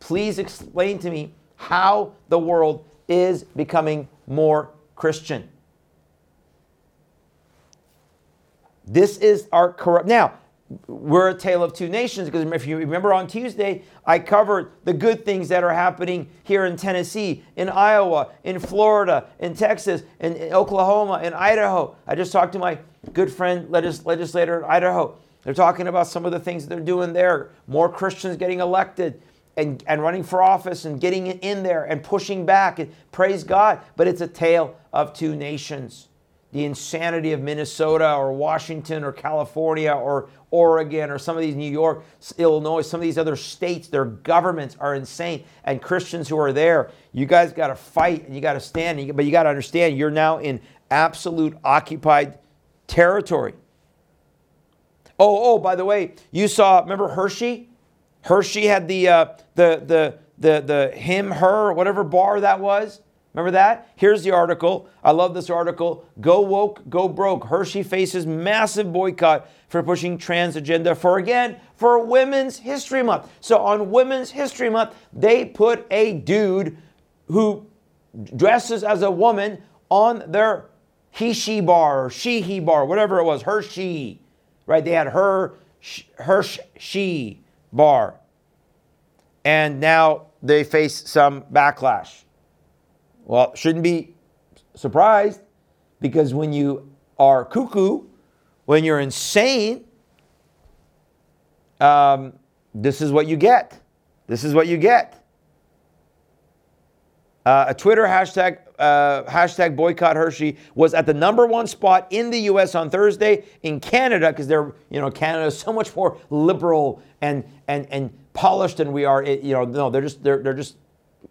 Please explain to me how the world is becoming more Christian. This is our corrupt. Now, we're a tale of two nations because if you remember on Tuesday, I covered the good things that are happening here in Tennessee, in Iowa, in Florida, in Texas, in, Oklahoma, in Idaho. I just talked to my good friend legis- legislator in Idaho. They're talking about some of the things they're doing there. More Christians getting elected and, and running for office and getting in there and pushing back and praise God. But it's a tale of two nations the insanity of Minnesota or Washington or California or Oregon or some of these New York, Illinois, some of these other states, their governments are insane. And Christians who are there, you guys got to fight and you got to stand. But you got to understand, you're now in absolute occupied territory. Oh, oh, by the way, you saw, remember Hershey? Hershey had the, uh, the, the, the, the him, her, whatever bar that was. Remember that? Here's the article. I love this article. Go woke, go broke. Hershey faces massive boycott for pushing trans agenda for again for Women's History Month. So on Women's History Month, they put a dude who dresses as a woman on their he she bar or she he bar, whatever it was, her she, right? They had her her she bar, and now they face some backlash. Well, shouldn't be surprised because when you are cuckoo, when you're insane, um, this is what you get. This is what you get. Uh, a Twitter hashtag uh, hashtag boycott Hershey was at the number one spot in the U.S. on Thursday. In Canada, because they're you know Canada is so much more liberal and and and polished than we are. It, you know, no, they're just they're they're just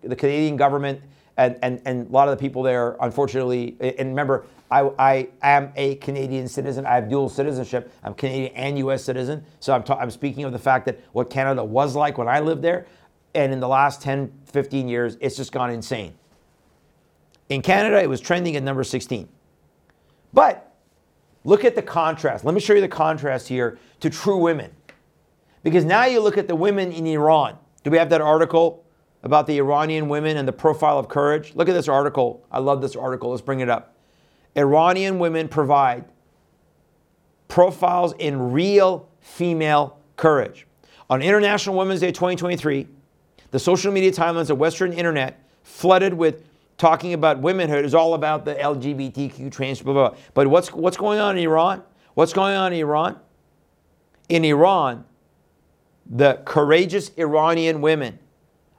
the Canadian government and, and, and a lot of the people there, unfortunately, and remember, I, I am a Canadian citizen. I have dual citizenship. I'm Canadian and U.S. citizen. So I'm, ta- I'm speaking of the fact that what Canada was like when I lived there. And in the last 10, 15 years, it's just gone insane. In Canada, it was trending at number 16. But look at the contrast. Let me show you the contrast here to true women. Because now you look at the women in Iran. Do we have that article about the Iranian women and the profile of courage. Look at this article. I love this article. Let's bring it up. Iranian women provide profiles in real female courage. On International Women's Day 2023, the social media timelines of Western internet flooded with talking about womenhood is all about the LGBTQ trans blah, blah, blah. But what's what's going on in Iran? What's going on in Iran? In Iran, the courageous Iranian women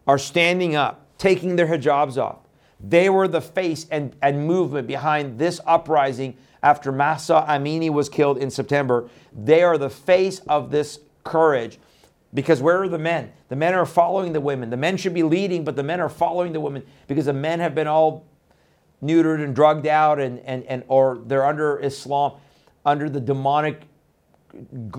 are standing up, taking their hijabs off. They were the face and, and movement behind this uprising after Mahsa Amini was killed in September. They are the face of this courage because where are the men? The men are following the women. The men should be leading, but the men are following the women because the men have been all neutered and drugged out and, and, and or they're under Islam, under the demonic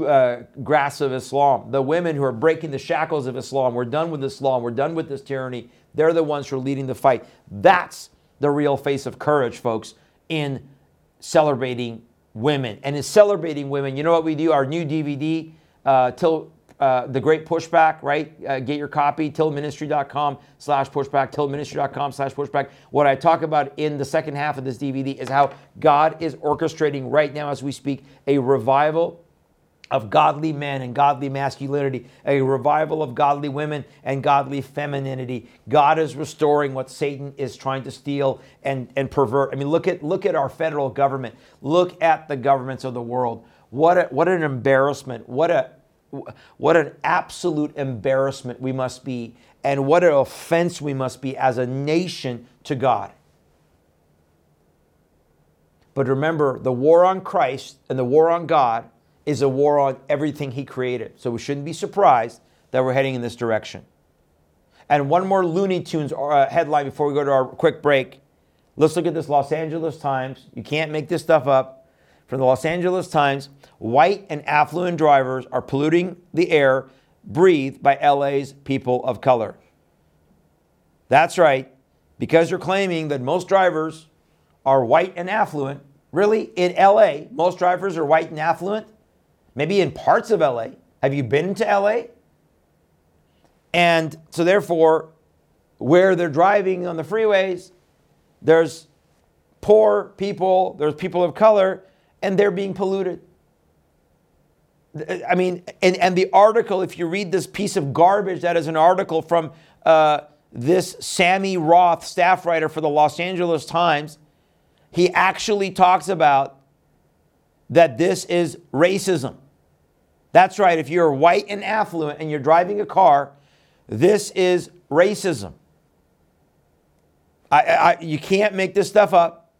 uh, grasp of Islam. The women who are breaking the shackles of Islam. We're done with Islam. We're done with this tyranny. They're the ones who are leading the fight. That's the real face of courage, folks, in celebrating women. And in celebrating women, you know what we do? Our new DVD, uh, till uh, the great pushback, right? Uh, get your copy, tilministry.com slash pushback, tilministry.com slash pushback. What I talk about in the second half of this DVD is how God is orchestrating right now as we speak a revival of godly men and godly masculinity, a revival of godly women and godly femininity. God is restoring what Satan is trying to steal and, and pervert. I mean, look at look at our federal government. Look at the governments of the world. What a, what an embarrassment. What a what an absolute embarrassment we must be, and what an offense we must be as a nation to God. But remember, the war on Christ and the war on God is a war on everything He created. So we shouldn't be surprised that we're heading in this direction. And one more Looney Tunes uh, headline before we go to our quick break. Let's look at this Los Angeles Times. You can't make this stuff up from the Los Angeles Times white and affluent drivers are polluting the air breathed by LA's people of color. That's right, because you're claiming that most drivers are white and affluent. Really, in LA, most drivers are white and affluent. Maybe in parts of LA. Have you been to LA? And so, therefore, where they're driving on the freeways, there's poor people, there's people of color, and they're being polluted. I mean, and, and the article, if you read this piece of garbage, that is an article from uh, this Sammy Roth, staff writer for the Los Angeles Times, he actually talks about that this is racism. That's right, if you're white and affluent and you're driving a car, this is racism. I, I, you can't make this stuff up.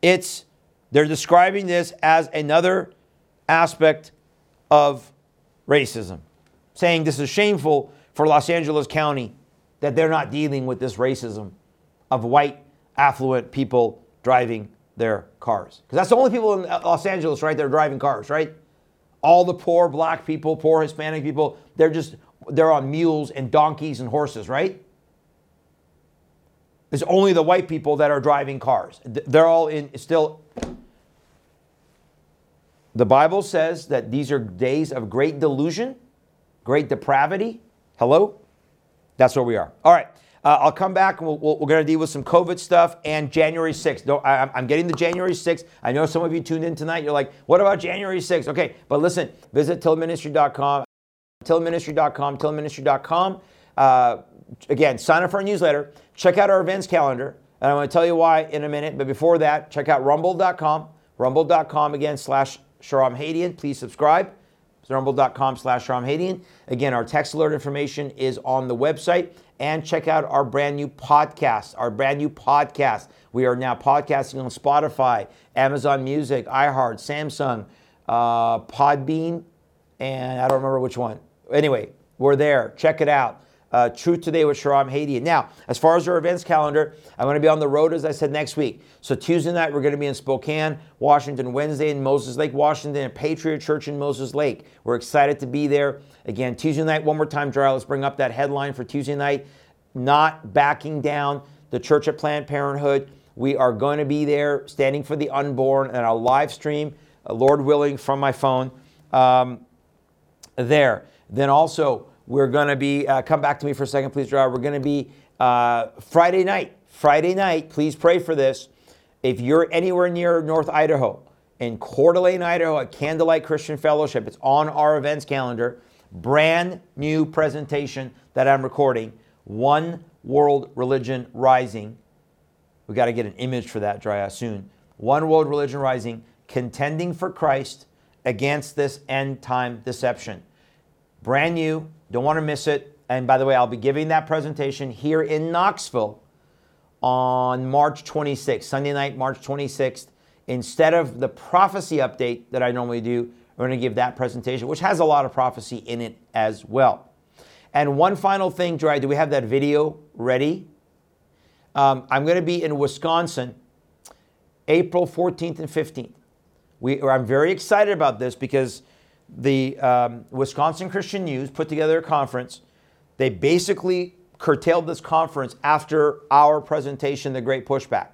It's they're describing this as another aspect of racism, saying this is shameful for Los Angeles County that they're not dealing with this racism of white, affluent people driving their cars. Because that's the only people in Los Angeles, right? They're driving cars, right? All the poor black people, poor Hispanic people, they're just, they're on mules and donkeys and horses, right? It's only the white people that are driving cars. They're all in still the Bible says that these are days of great delusion, great depravity. Hello? That's where we are. All right. Uh, I'll come back and we we are going to deal with some COVID stuff and January 6th. No, I, I'm getting the January 6th. I know some of you tuned in tonight. You're like, what about January 6th? Okay, but listen, visit tilministry.com, tilministry.com, tilministry.com. Uh, again, sign up for our newsletter. Check out our events calendar. And I'm going to tell you why in a minute. But before that, check out rumble.com, rumble.com again slash Shahram Hadian. Please subscribe. Rumble.com slash Shahram Hadian. Again, our text alert information is on the website. And check out our brand new podcast, our brand new podcast. We are now podcasting on Spotify, Amazon Music, iHeart, Samsung, uh, Podbean, and I don't remember which one. Anyway, we're there. Check it out uh, Truth Today with Shahram Hadian. Now, as far as our events calendar, I'm going to be on the road, as I said, next week. So Tuesday night, we're going to be in Spokane, Washington. Wednesday in Moses Lake, Washington, at Patriot Church in Moses Lake. We're excited to be there. Again, Tuesday night, one more time, Dry. Let's bring up that headline for Tuesday night. Not backing down the Church at Planned Parenthood. We are going to be there standing for the unborn and I'll live stream, uh, Lord willing, from my phone um, there. Then also, we're going to be, uh, come back to me for a second, please, Gerard. We're going to be uh, Friday night. Friday night, please pray for this. If you're anywhere near North Idaho, in Coeur d'Alene, Idaho, at Candlelight Christian Fellowship, it's on our events calendar. Brand new presentation that I'm recording One World Religion Rising. We got to get an image for that, Drya, soon. One World Religion Rising, contending for Christ against this end time deception. Brand new, don't want to miss it. And by the way, I'll be giving that presentation here in Knoxville on March 26th, Sunday night, March 26th. Instead of the prophecy update that I normally do, we're going to give that presentation, which has a lot of prophecy in it as well. And one final thing, Dry, do we have that video ready? Um, I'm going to be in Wisconsin April 14th and 15th. We, I'm very excited about this because the um, Wisconsin Christian News put together a conference. They basically curtailed this conference after our presentation, The Great Pushback.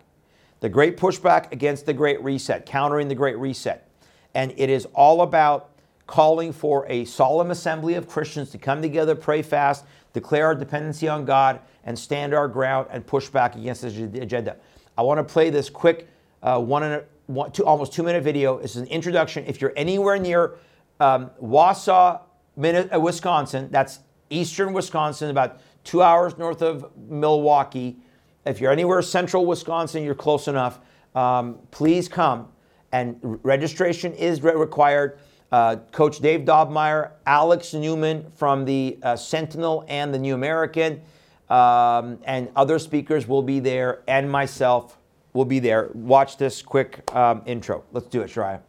The Great Pushback against the Great Reset, countering the Great Reset. And it is all about calling for a solemn assembly of Christians to come together, pray fast, declare our dependency on God, and stand our ground and push back against this agenda. I want to play this quick uh, one and a, one, two, almost two minute video. Is an introduction. If you're anywhere near um, Wausau, uh, Wisconsin, that's eastern Wisconsin, about two hours north of Milwaukee. If you're anywhere central Wisconsin, you're close enough. Um, please come. And registration is required. Uh, Coach Dave Daubenmire, Alex Newman from the uh, Sentinel and the New American, um, and other speakers will be there, and myself will be there. Watch this quick um, intro. Let's do it, Shariah.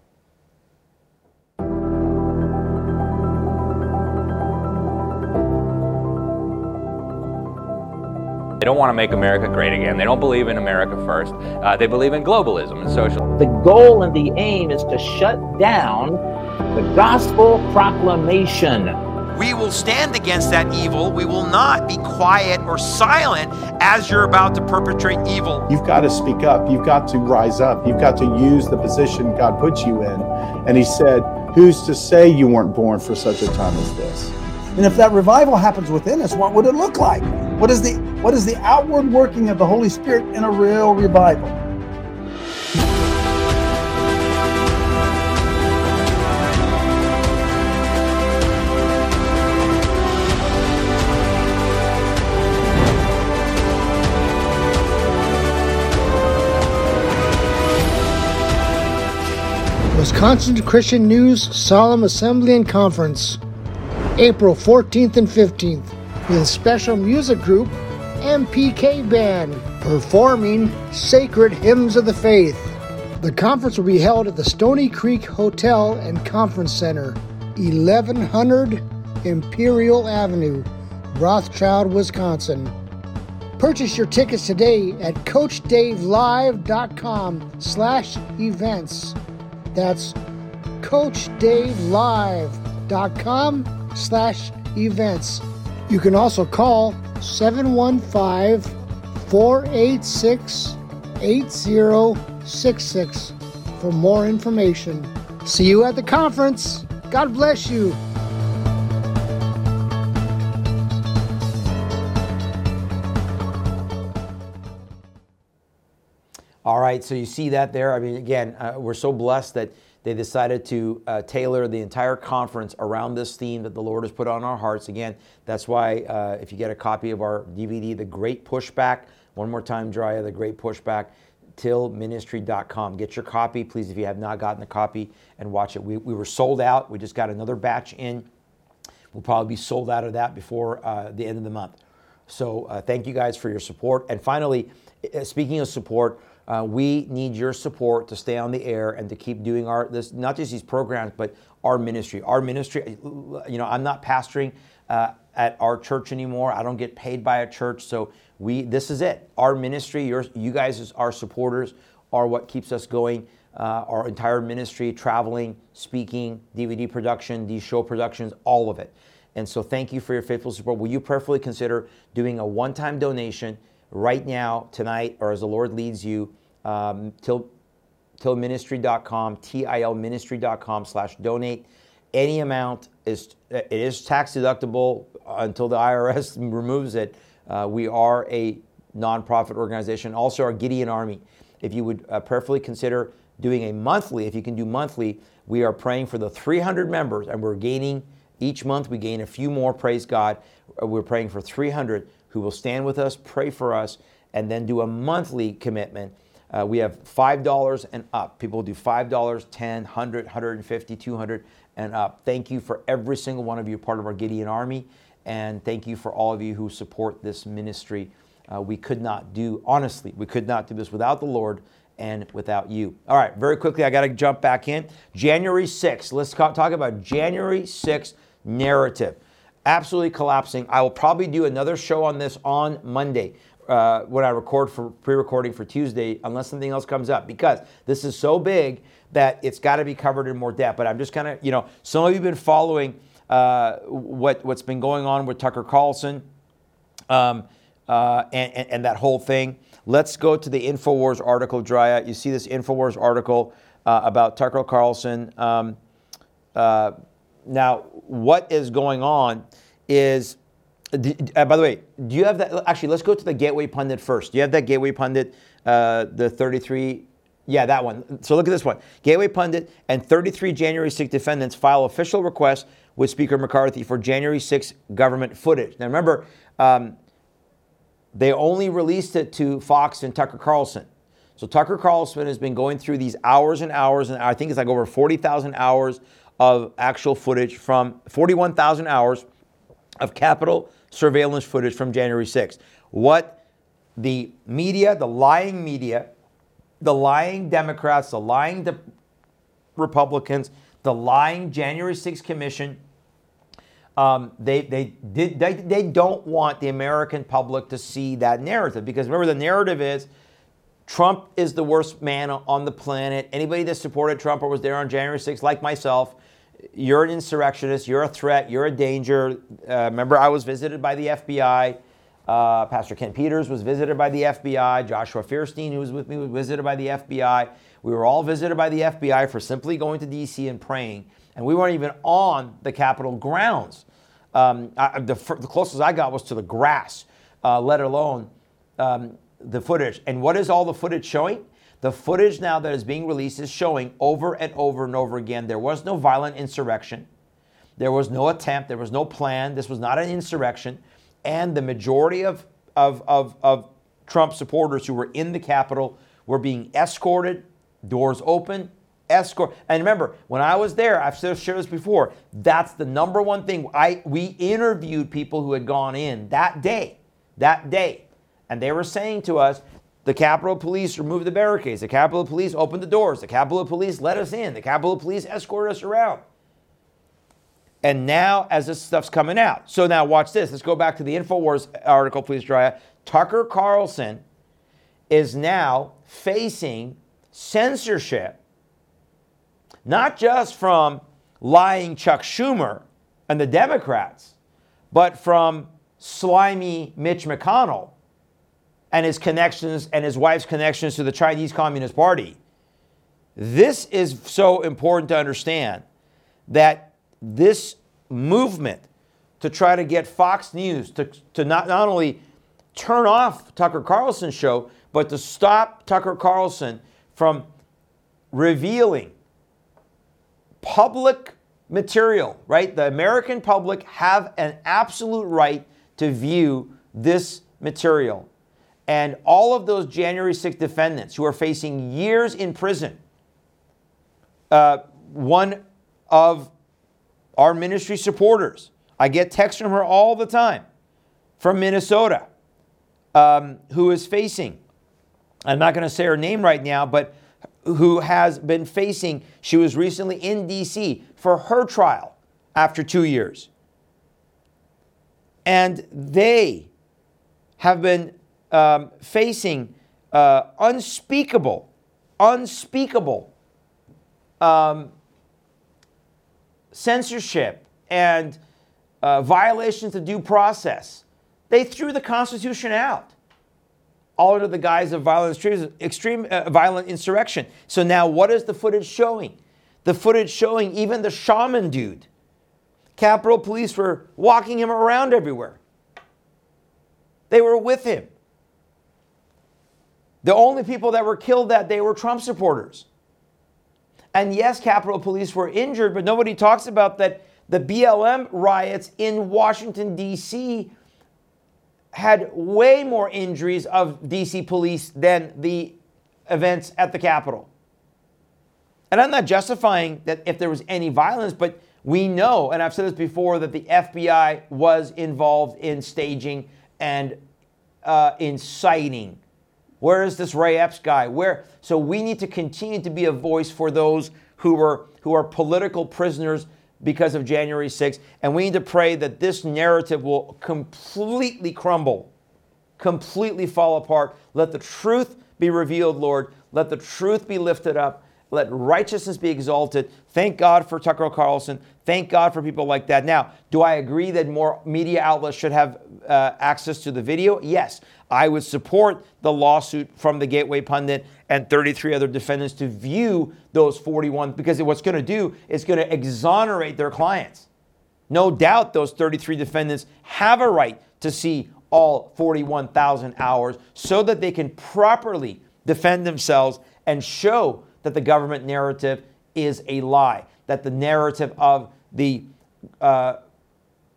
They don't want to make America great again. They don't believe in America first. Uh, they believe in globalism and social. The goal and the aim is to shut down the gospel proclamation. We will stand against that evil. We will not be quiet or silent as you're about to perpetrate evil. You've got to speak up. You've got to rise up. You've got to use the position God puts you in. And He said, Who's to say you weren't born for such a time as this? And if that revival happens within us, what would it look like? What is the what is the outward working of the Holy Spirit in a real revival? Wisconsin Christian News Solemn Assembly and Conference, April 14th and 15th, with special music group MPK Band performing Sacred Hymns of the Faith. The conference will be held at the Stony Creek Hotel and Conference Center, 1100 Imperial Avenue, Rothschild, Wisconsin. Purchase your tickets today at CoachDaveLive.com slash events. That's CoachDaveLive.com slash events. You can also call 715 486 8066 for more information. See you at the conference. God bless you. All right, so you see that there. I mean, again, uh, we're so blessed that they decided to uh, tailor the entire conference around this theme that the Lord has put on our hearts. Again, that's why uh, if you get a copy of our DVD, The Great Pushback, one more time, Drya, The Great Pushback, tilministry.com. Get your copy, please, if you have not gotten a copy, and watch it. We, we were sold out. We just got another batch in. We'll probably be sold out of that before uh, the end of the month. So uh, thank you guys for your support. And finally, uh, speaking of support, uh, we need your support to stay on the air and to keep doing our this not just these programs but our ministry. Our ministry you know i'm not pastoring uh, at our church anymore. I don't get paid by a church. So we this is it. Our ministry your, you guys as our supporters are what keeps us going. Uh, our entire ministry traveling speaking dvd production these show productions all of it. And so thank you for your faithful support. Will you prayerfully consider doing a one-time donation right now, tonight, or as the Lord leads you, um, till, tilministry.com, T-I-L ministry.com slash donate. Any amount is, it is tax deductible until the IRS removes it. Uh, we are a nonprofit organization, also our Gideon Army. If you would uh, prayerfully consider doing a monthly, if you can do monthly, we are praying for the 300 members and we're gaining each month, we gain a few more, praise God. Uh, we're praying for 300 who will stand with us, pray for us, and then do a monthly commitment. Uh, we have $5 and up. People do $5, 10, 100, 150, 200 and up. Thank you for every single one of you part of our Gideon Army. And thank you for all of you who support this ministry. Uh, we could not do, honestly, we could not do this without the Lord and without you. All right, very quickly, I got to jump back in. January 6th, let's talk about January 6th narrative. Absolutely collapsing. I will probably do another show on this on Monday. Uh, when I record for pre-recording for Tuesday, unless something else comes up, because this is so big that it's got to be covered in more depth. But I'm just kind of, you know, some of you have been following uh, what what's been going on with Tucker Carlson um, uh, and, and, and, that whole thing. Let's go to the Infowars article, Drya. You see this Infowars article uh, about Tucker Carlson. Um, uh, now, what is going on is uh, by the way, do you have that? Actually, let's go to the Gateway Pundit first. Do you have that Gateway Pundit, uh, the 33? Yeah, that one. So look at this one. Gateway Pundit and 33 January 6 defendants file official request with Speaker McCarthy for January 6 government footage. Now remember, um, they only released it to Fox and Tucker Carlson. So Tucker Carlson has been going through these hours and hours, and I think it's like over 40,000 hours of actual footage from 41,000 hours of Capitol surveillance footage from January 6th. What the media, the lying media, the lying Democrats, the lying de- Republicans, the lying January 6th Commission, um, they, they, did, they, they don't want the American public to see that narrative because remember, the narrative is Trump is the worst man on the planet. Anybody that supported Trump or was there on January 6th, like myself, you're an insurrectionist, you're a threat, you're a danger. Uh, remember, I was visited by the FBI. Uh, Pastor Ken Peters was visited by the FBI. Joshua Feuerstein, who was with me, was visited by the FBI. We were all visited by the FBI for simply going to D.C. and praying. And we weren't even on the Capitol grounds. Um, I, the, the, closest I got was to the grass, uh, let alone um, the footage. And what is all the footage showing? The footage now that is being released is showing over and over and over again there was no violent insurrection. There was no attempt. There was no plan. This was not an insurrection. And the majority of, of, of, of Trump supporters who were in the Capitol were being escorted, doors open, escort. And remember, when I was there, I've shared this before. That's the number one thing. I we interviewed people who had gone in that day, that day, and they were saying to us, the Capitol Police removed the barricades. The Capitol Police opened the doors. The Capitol Police let us in. The Capitol Police escorted us around. And now, as this stuff's coming out, so now watch this. Let's go back to the InfoWars article, please, Drya. Tucker Carlson is now facing censorship, not just from lying Chuck Schumer and the Democrats, but from slimy Mitch McConnell and his connections and his wife's connections to the Chinese Communist Party. This is so important to understand that this movement to try to get Fox News to, to not, not only turn off Tucker Carlson's show, but to stop Tucker Carlson from revealing public material, right? The American public have an absolute right to view this material. And all of those January 6th defendants who are facing years in prison, uh, one of our ministry supporters, I get texts from her all the time from Minnesota, um, who is facing, I'm not going to say her name right now, but who has been facing, she was recently in DC for her trial after two years. And they have been um, facing uh, unspeakable, unspeakable um, censorship and uh, violations of due process. They threw the Constitution out, all under the guise of violent, extreme uh, violent insurrection. So now, what is the footage showing? The footage showing even the shaman dude. Capitol Police were walking him around everywhere. They were with him. The only people that were killed that day were Trump supporters. And yes, Capitol Police were injured, but nobody talks about that the BLM riots in Washington, D.C. had way more injuries of DC police than the events at the Capitol. And I'm not justifying that if there was any violence, but we know, and I've said this before, that the FBI was involved in staging and uh, inciting. Where is this Ray Epps guy? Where? So we need to continue to be a voice for those who were who are political prisoners because of January 6th, and we need to pray that this narrative will completely crumble, completely fall apart. Let the truth be revealed, Lord. Let the truth be lifted up. Let righteousness be exalted. Thank God for Tucker Carlson. Thank God for people like that. Now, do I agree that more media outlets should have uh, access to the video? Yes. I would support the lawsuit from the Gateway Pundit and 33 other defendants to view those 41 because what's going to do is going to exonerate their clients. No doubt those 33 defendants have a right to see all 41,000 hours so that they can properly defend themselves and show that the government narrative is a lie, that the narrative of the, uh,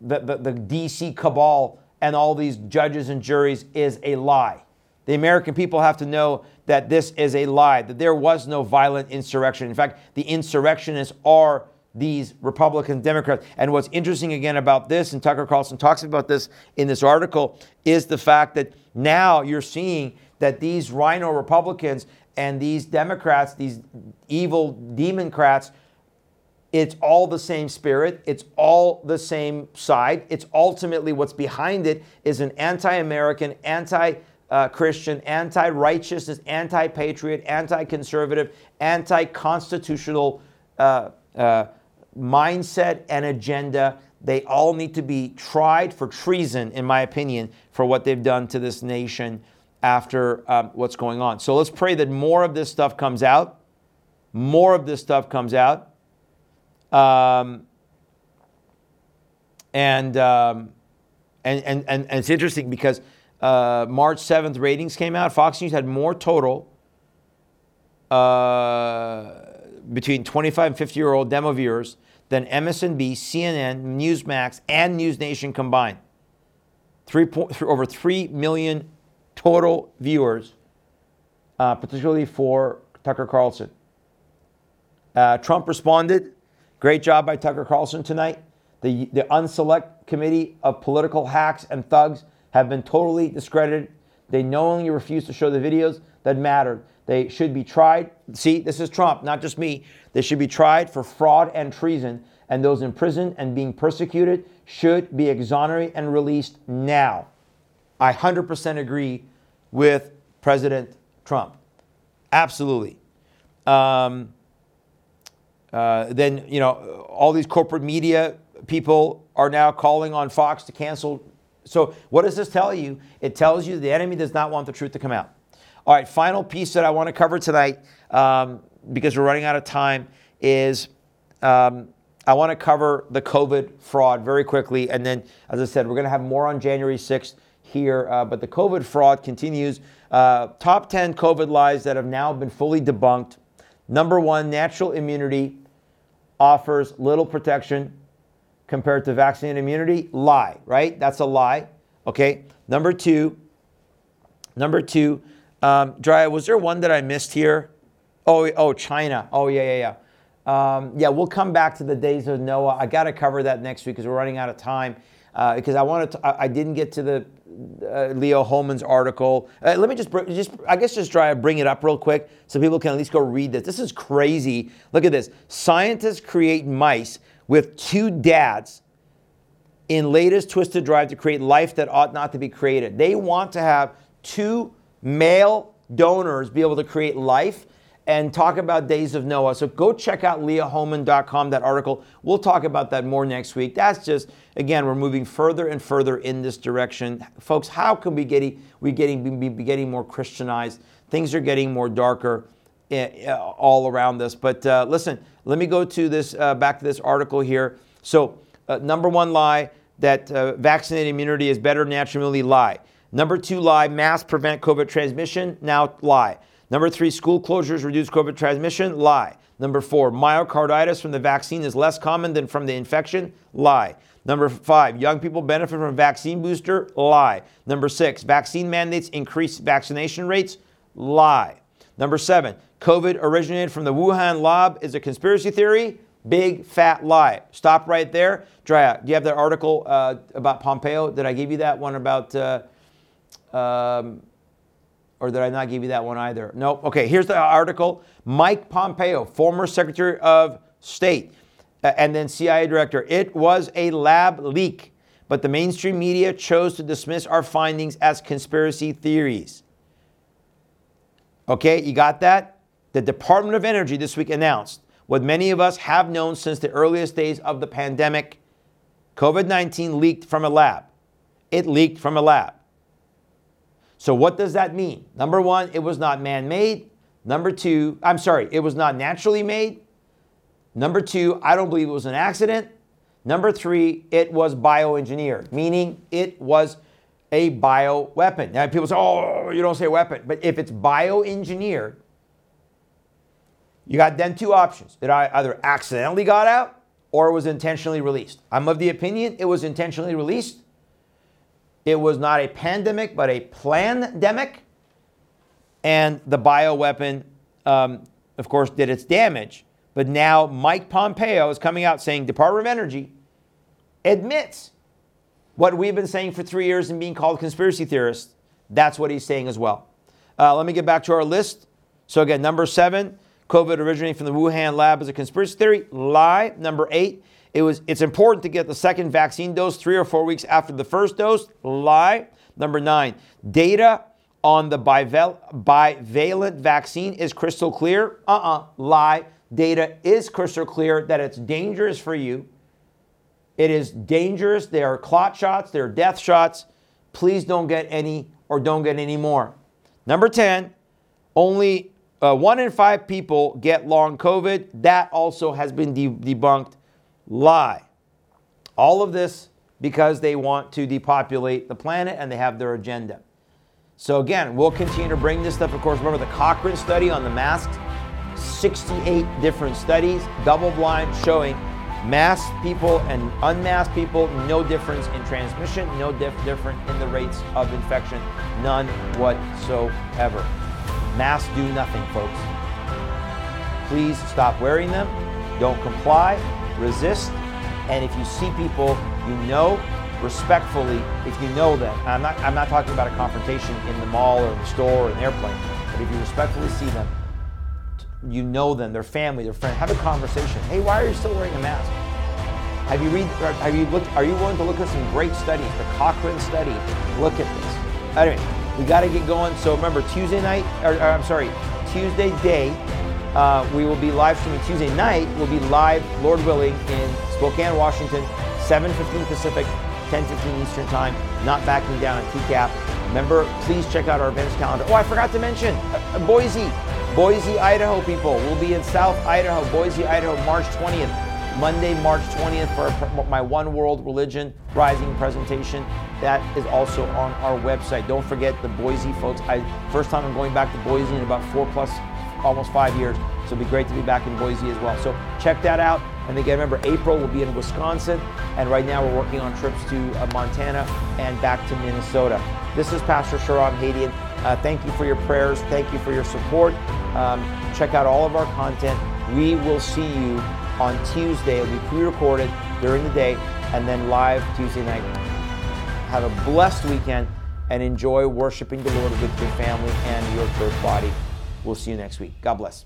the, the, the DC cabal and all these judges and juries is a lie. The American people have to know that this is a lie, that there was no violent insurrection. In fact, the insurrectionists are these Republican Democrats. And what's interesting again about this, and Tucker Carlson talks about this in this article, is the fact that now you're seeing that these RINO Republicans and these Democrats, these evil democrats, it's all the same spirit. It's all the same side. It's ultimately what's behind it is an anti American, anti Christian, anti righteousness, anti patriot, anti conservative, anti constitutional uh, uh, mindset and agenda. They all need to be tried for treason, in my opinion, for what they've done to this nation after um, what's going on. So let's pray that more of this stuff comes out. More of this stuff comes out. Um, and, um, and, and, and, and, it's interesting because uh, March 7th ratings came out. Fox News had more total uh, between 25 and 50 year old demo viewers than MSNBC, CNN, Newsmax, and News Nation combined. Three po- over 3 million total viewers, uh, particularly for Tucker Carlson. Uh, Trump responded. Great job by Tucker Carlson tonight. The, the unselect committee of political hacks and thugs have been totally discredited. They knowingly refuse to show the videos that mattered. They should be tried. See, this is Trump, not just me. They should be tried for fraud and treason, and those in prison and being persecuted should be exonerated and released now. I 100% agree with President Trump. Absolutely. Um, uh, then, you know, all these corporate media people are now calling on Fox to cancel. So, what does this tell you? It tells you the enemy does not want the truth to come out. All right, final piece that I want to cover tonight, um, because we're running out of time, is um, I want to cover the COVID fraud very quickly. And then, as I said, we're going to have more on January 6th here, uh, but the COVID fraud continues. Uh, top 10 COVID lies that have now been fully debunked. Number one, natural immunity offers little protection compared to vaccine immunity. Lie, right? That's a lie. Okay. Number two, number two, um, Dry, was there one that I missed here? Oh, oh, China. Oh, yeah, yeah, yeah. Um, yeah, we'll come back to the days of Noah. I got to cover that next week because we're running out of time. Uh, because I wanted to, I, I didn't get to the uh, Leo Hohmann's article. Uh, let me just, just, I guess, just try to bring it up real quick so people can at least go read this. This is crazy. Look at this. Scientists create mice with two dads in latest twisted drive to create life that ought not to be created. They want to have two male donors be able to create life and talk about Days of Noah. So go check out leohohmann.com, that article. We'll talk about that more next week. That's just, again, we're moving further and further in this direction. Folks, how can we getting, we getting, be getting more Christianized? Things are getting more darker uh, all around this. But uh, listen, let me go to this, uh, back to this article here. So uh, number one lie, that uh, vaccinated immunity is better than natural immunity, lie. Number two lie, masks prevent COVID transmission, now lie. Number three, school closures reduce COVID transmission. Lie. Number four, myocarditis from the vaccine is less common than from the infection. Lie. Number five, young people benefit from vaccine booster. Lie. Number six, vaccine mandates increase vaccination rates. Lie. Number seven, COVID originated from the Wuhan lab is a conspiracy theory. Big fat lie. Stop right there. Drea, do you have that article uh, about Pompeo? Did I give you that one about, uh, um, or did I not give you that one either? Nope. Okay, here's the article. Mike Pompeo, former Secretary of State, uh, and then CIA Director. It was a lab leak, but the mainstream media chose to dismiss our findings as conspiracy theories. Okay, you got that? The Department of Energy this week announced what many of us have known since the earliest days of the pandemic COVID 19 leaked from a lab. It leaked from a lab. So, what does that mean? Number one, it was not man made. Number two, I'm sorry, it was not naturally made. Number two, I don't believe it was an accident. Number three, it was bioengineered, meaning it was a bio weapon. Now, people say, oh, you don't say weapon. But if it's bioengineered, you got then two options. It either accidentally got out or was intentionally released. I'm of the opinion it was intentionally released. It was not a pandemic, but a plandemic. And the bioweapon, um, of course, did its damage. But now Mike Pompeo is coming out saying Department of Energy admits what we've been saying for three years and being called conspiracy theorists. That's what he's saying as well. Uh, let me get back to our list. So, again, number seven, COVID originating from the Wuhan lab is a conspiracy theory. Lie. Number eight, it was, it's important to get the second vaccine dose three or four weeks after the first dose. Lie. Number nine, data on the bival- bivalent vaccine is crystal clear. Uh uh lie. Data is crystal clear that it's dangerous for you. It is dangerous. There are clot shots, there are death shots. Please don't get any or don't get any more. Number 10, only uh, one in five people get long COVID. That also has been de- debunked. Lie. All of this because they want to depopulate the planet and they have their agenda. So, again, we'll continue to bring this stuff. Of course, remember the Cochrane study on the masks 68 different studies, double blind, showing masked people and unmasked people, no difference in transmission, no dif- different in the rates of infection, none whatsoever. Masks do nothing, folks. Please stop wearing them. Don't comply. Resist. And if you see people you know, respectfully, if you know them, I'm not, I'm not talking about a confrontation in the mall or the store or an airplane, but if you respectfully see them, you know them, their family, their friend, have a conversation. Hey, why are you still wearing a mask? Have you read? Have you looked? Are you willing to look at some great studies? The Cochrane study. Look at this. Anyway, we got to get going. So remember, Tuesday night, or, or I'm sorry, Tuesday day, uh, we will be live streaming. Tuesday night, we'll be live, Lord willing, in Spokane, Washington, 7:15 Pacific, 10:15 Eastern Time. Not backing down at TCAP. Remember, please check out our events calendar. Oh, I forgot to mention uh, Boise, Boise, Idaho. People, we'll be in South Idaho, Boise, Idaho, March 20th. Monday, March 20th for my One World Religion Rising presentation. That is also on our website. Don't forget the Boise folks. I first time I'm going back to Boise in about four plus, almost five years. So it'll be great to be back in Boise as well. So check that out. And again, remember April will be in Wisconsin, and right now we're working on trips to uh, Montana and back to Minnesota. This is Pastor Shahram Hadian. Uh, thank you for your prayers. Thank you for your support. Um, check out all of our content. We will see you on Tuesday. It'll be pre-recorded during the day and then live Tuesday night. Have a blessed weekend and enjoy worshiping the Lord with your family and your church body. We'll see you next week. God bless.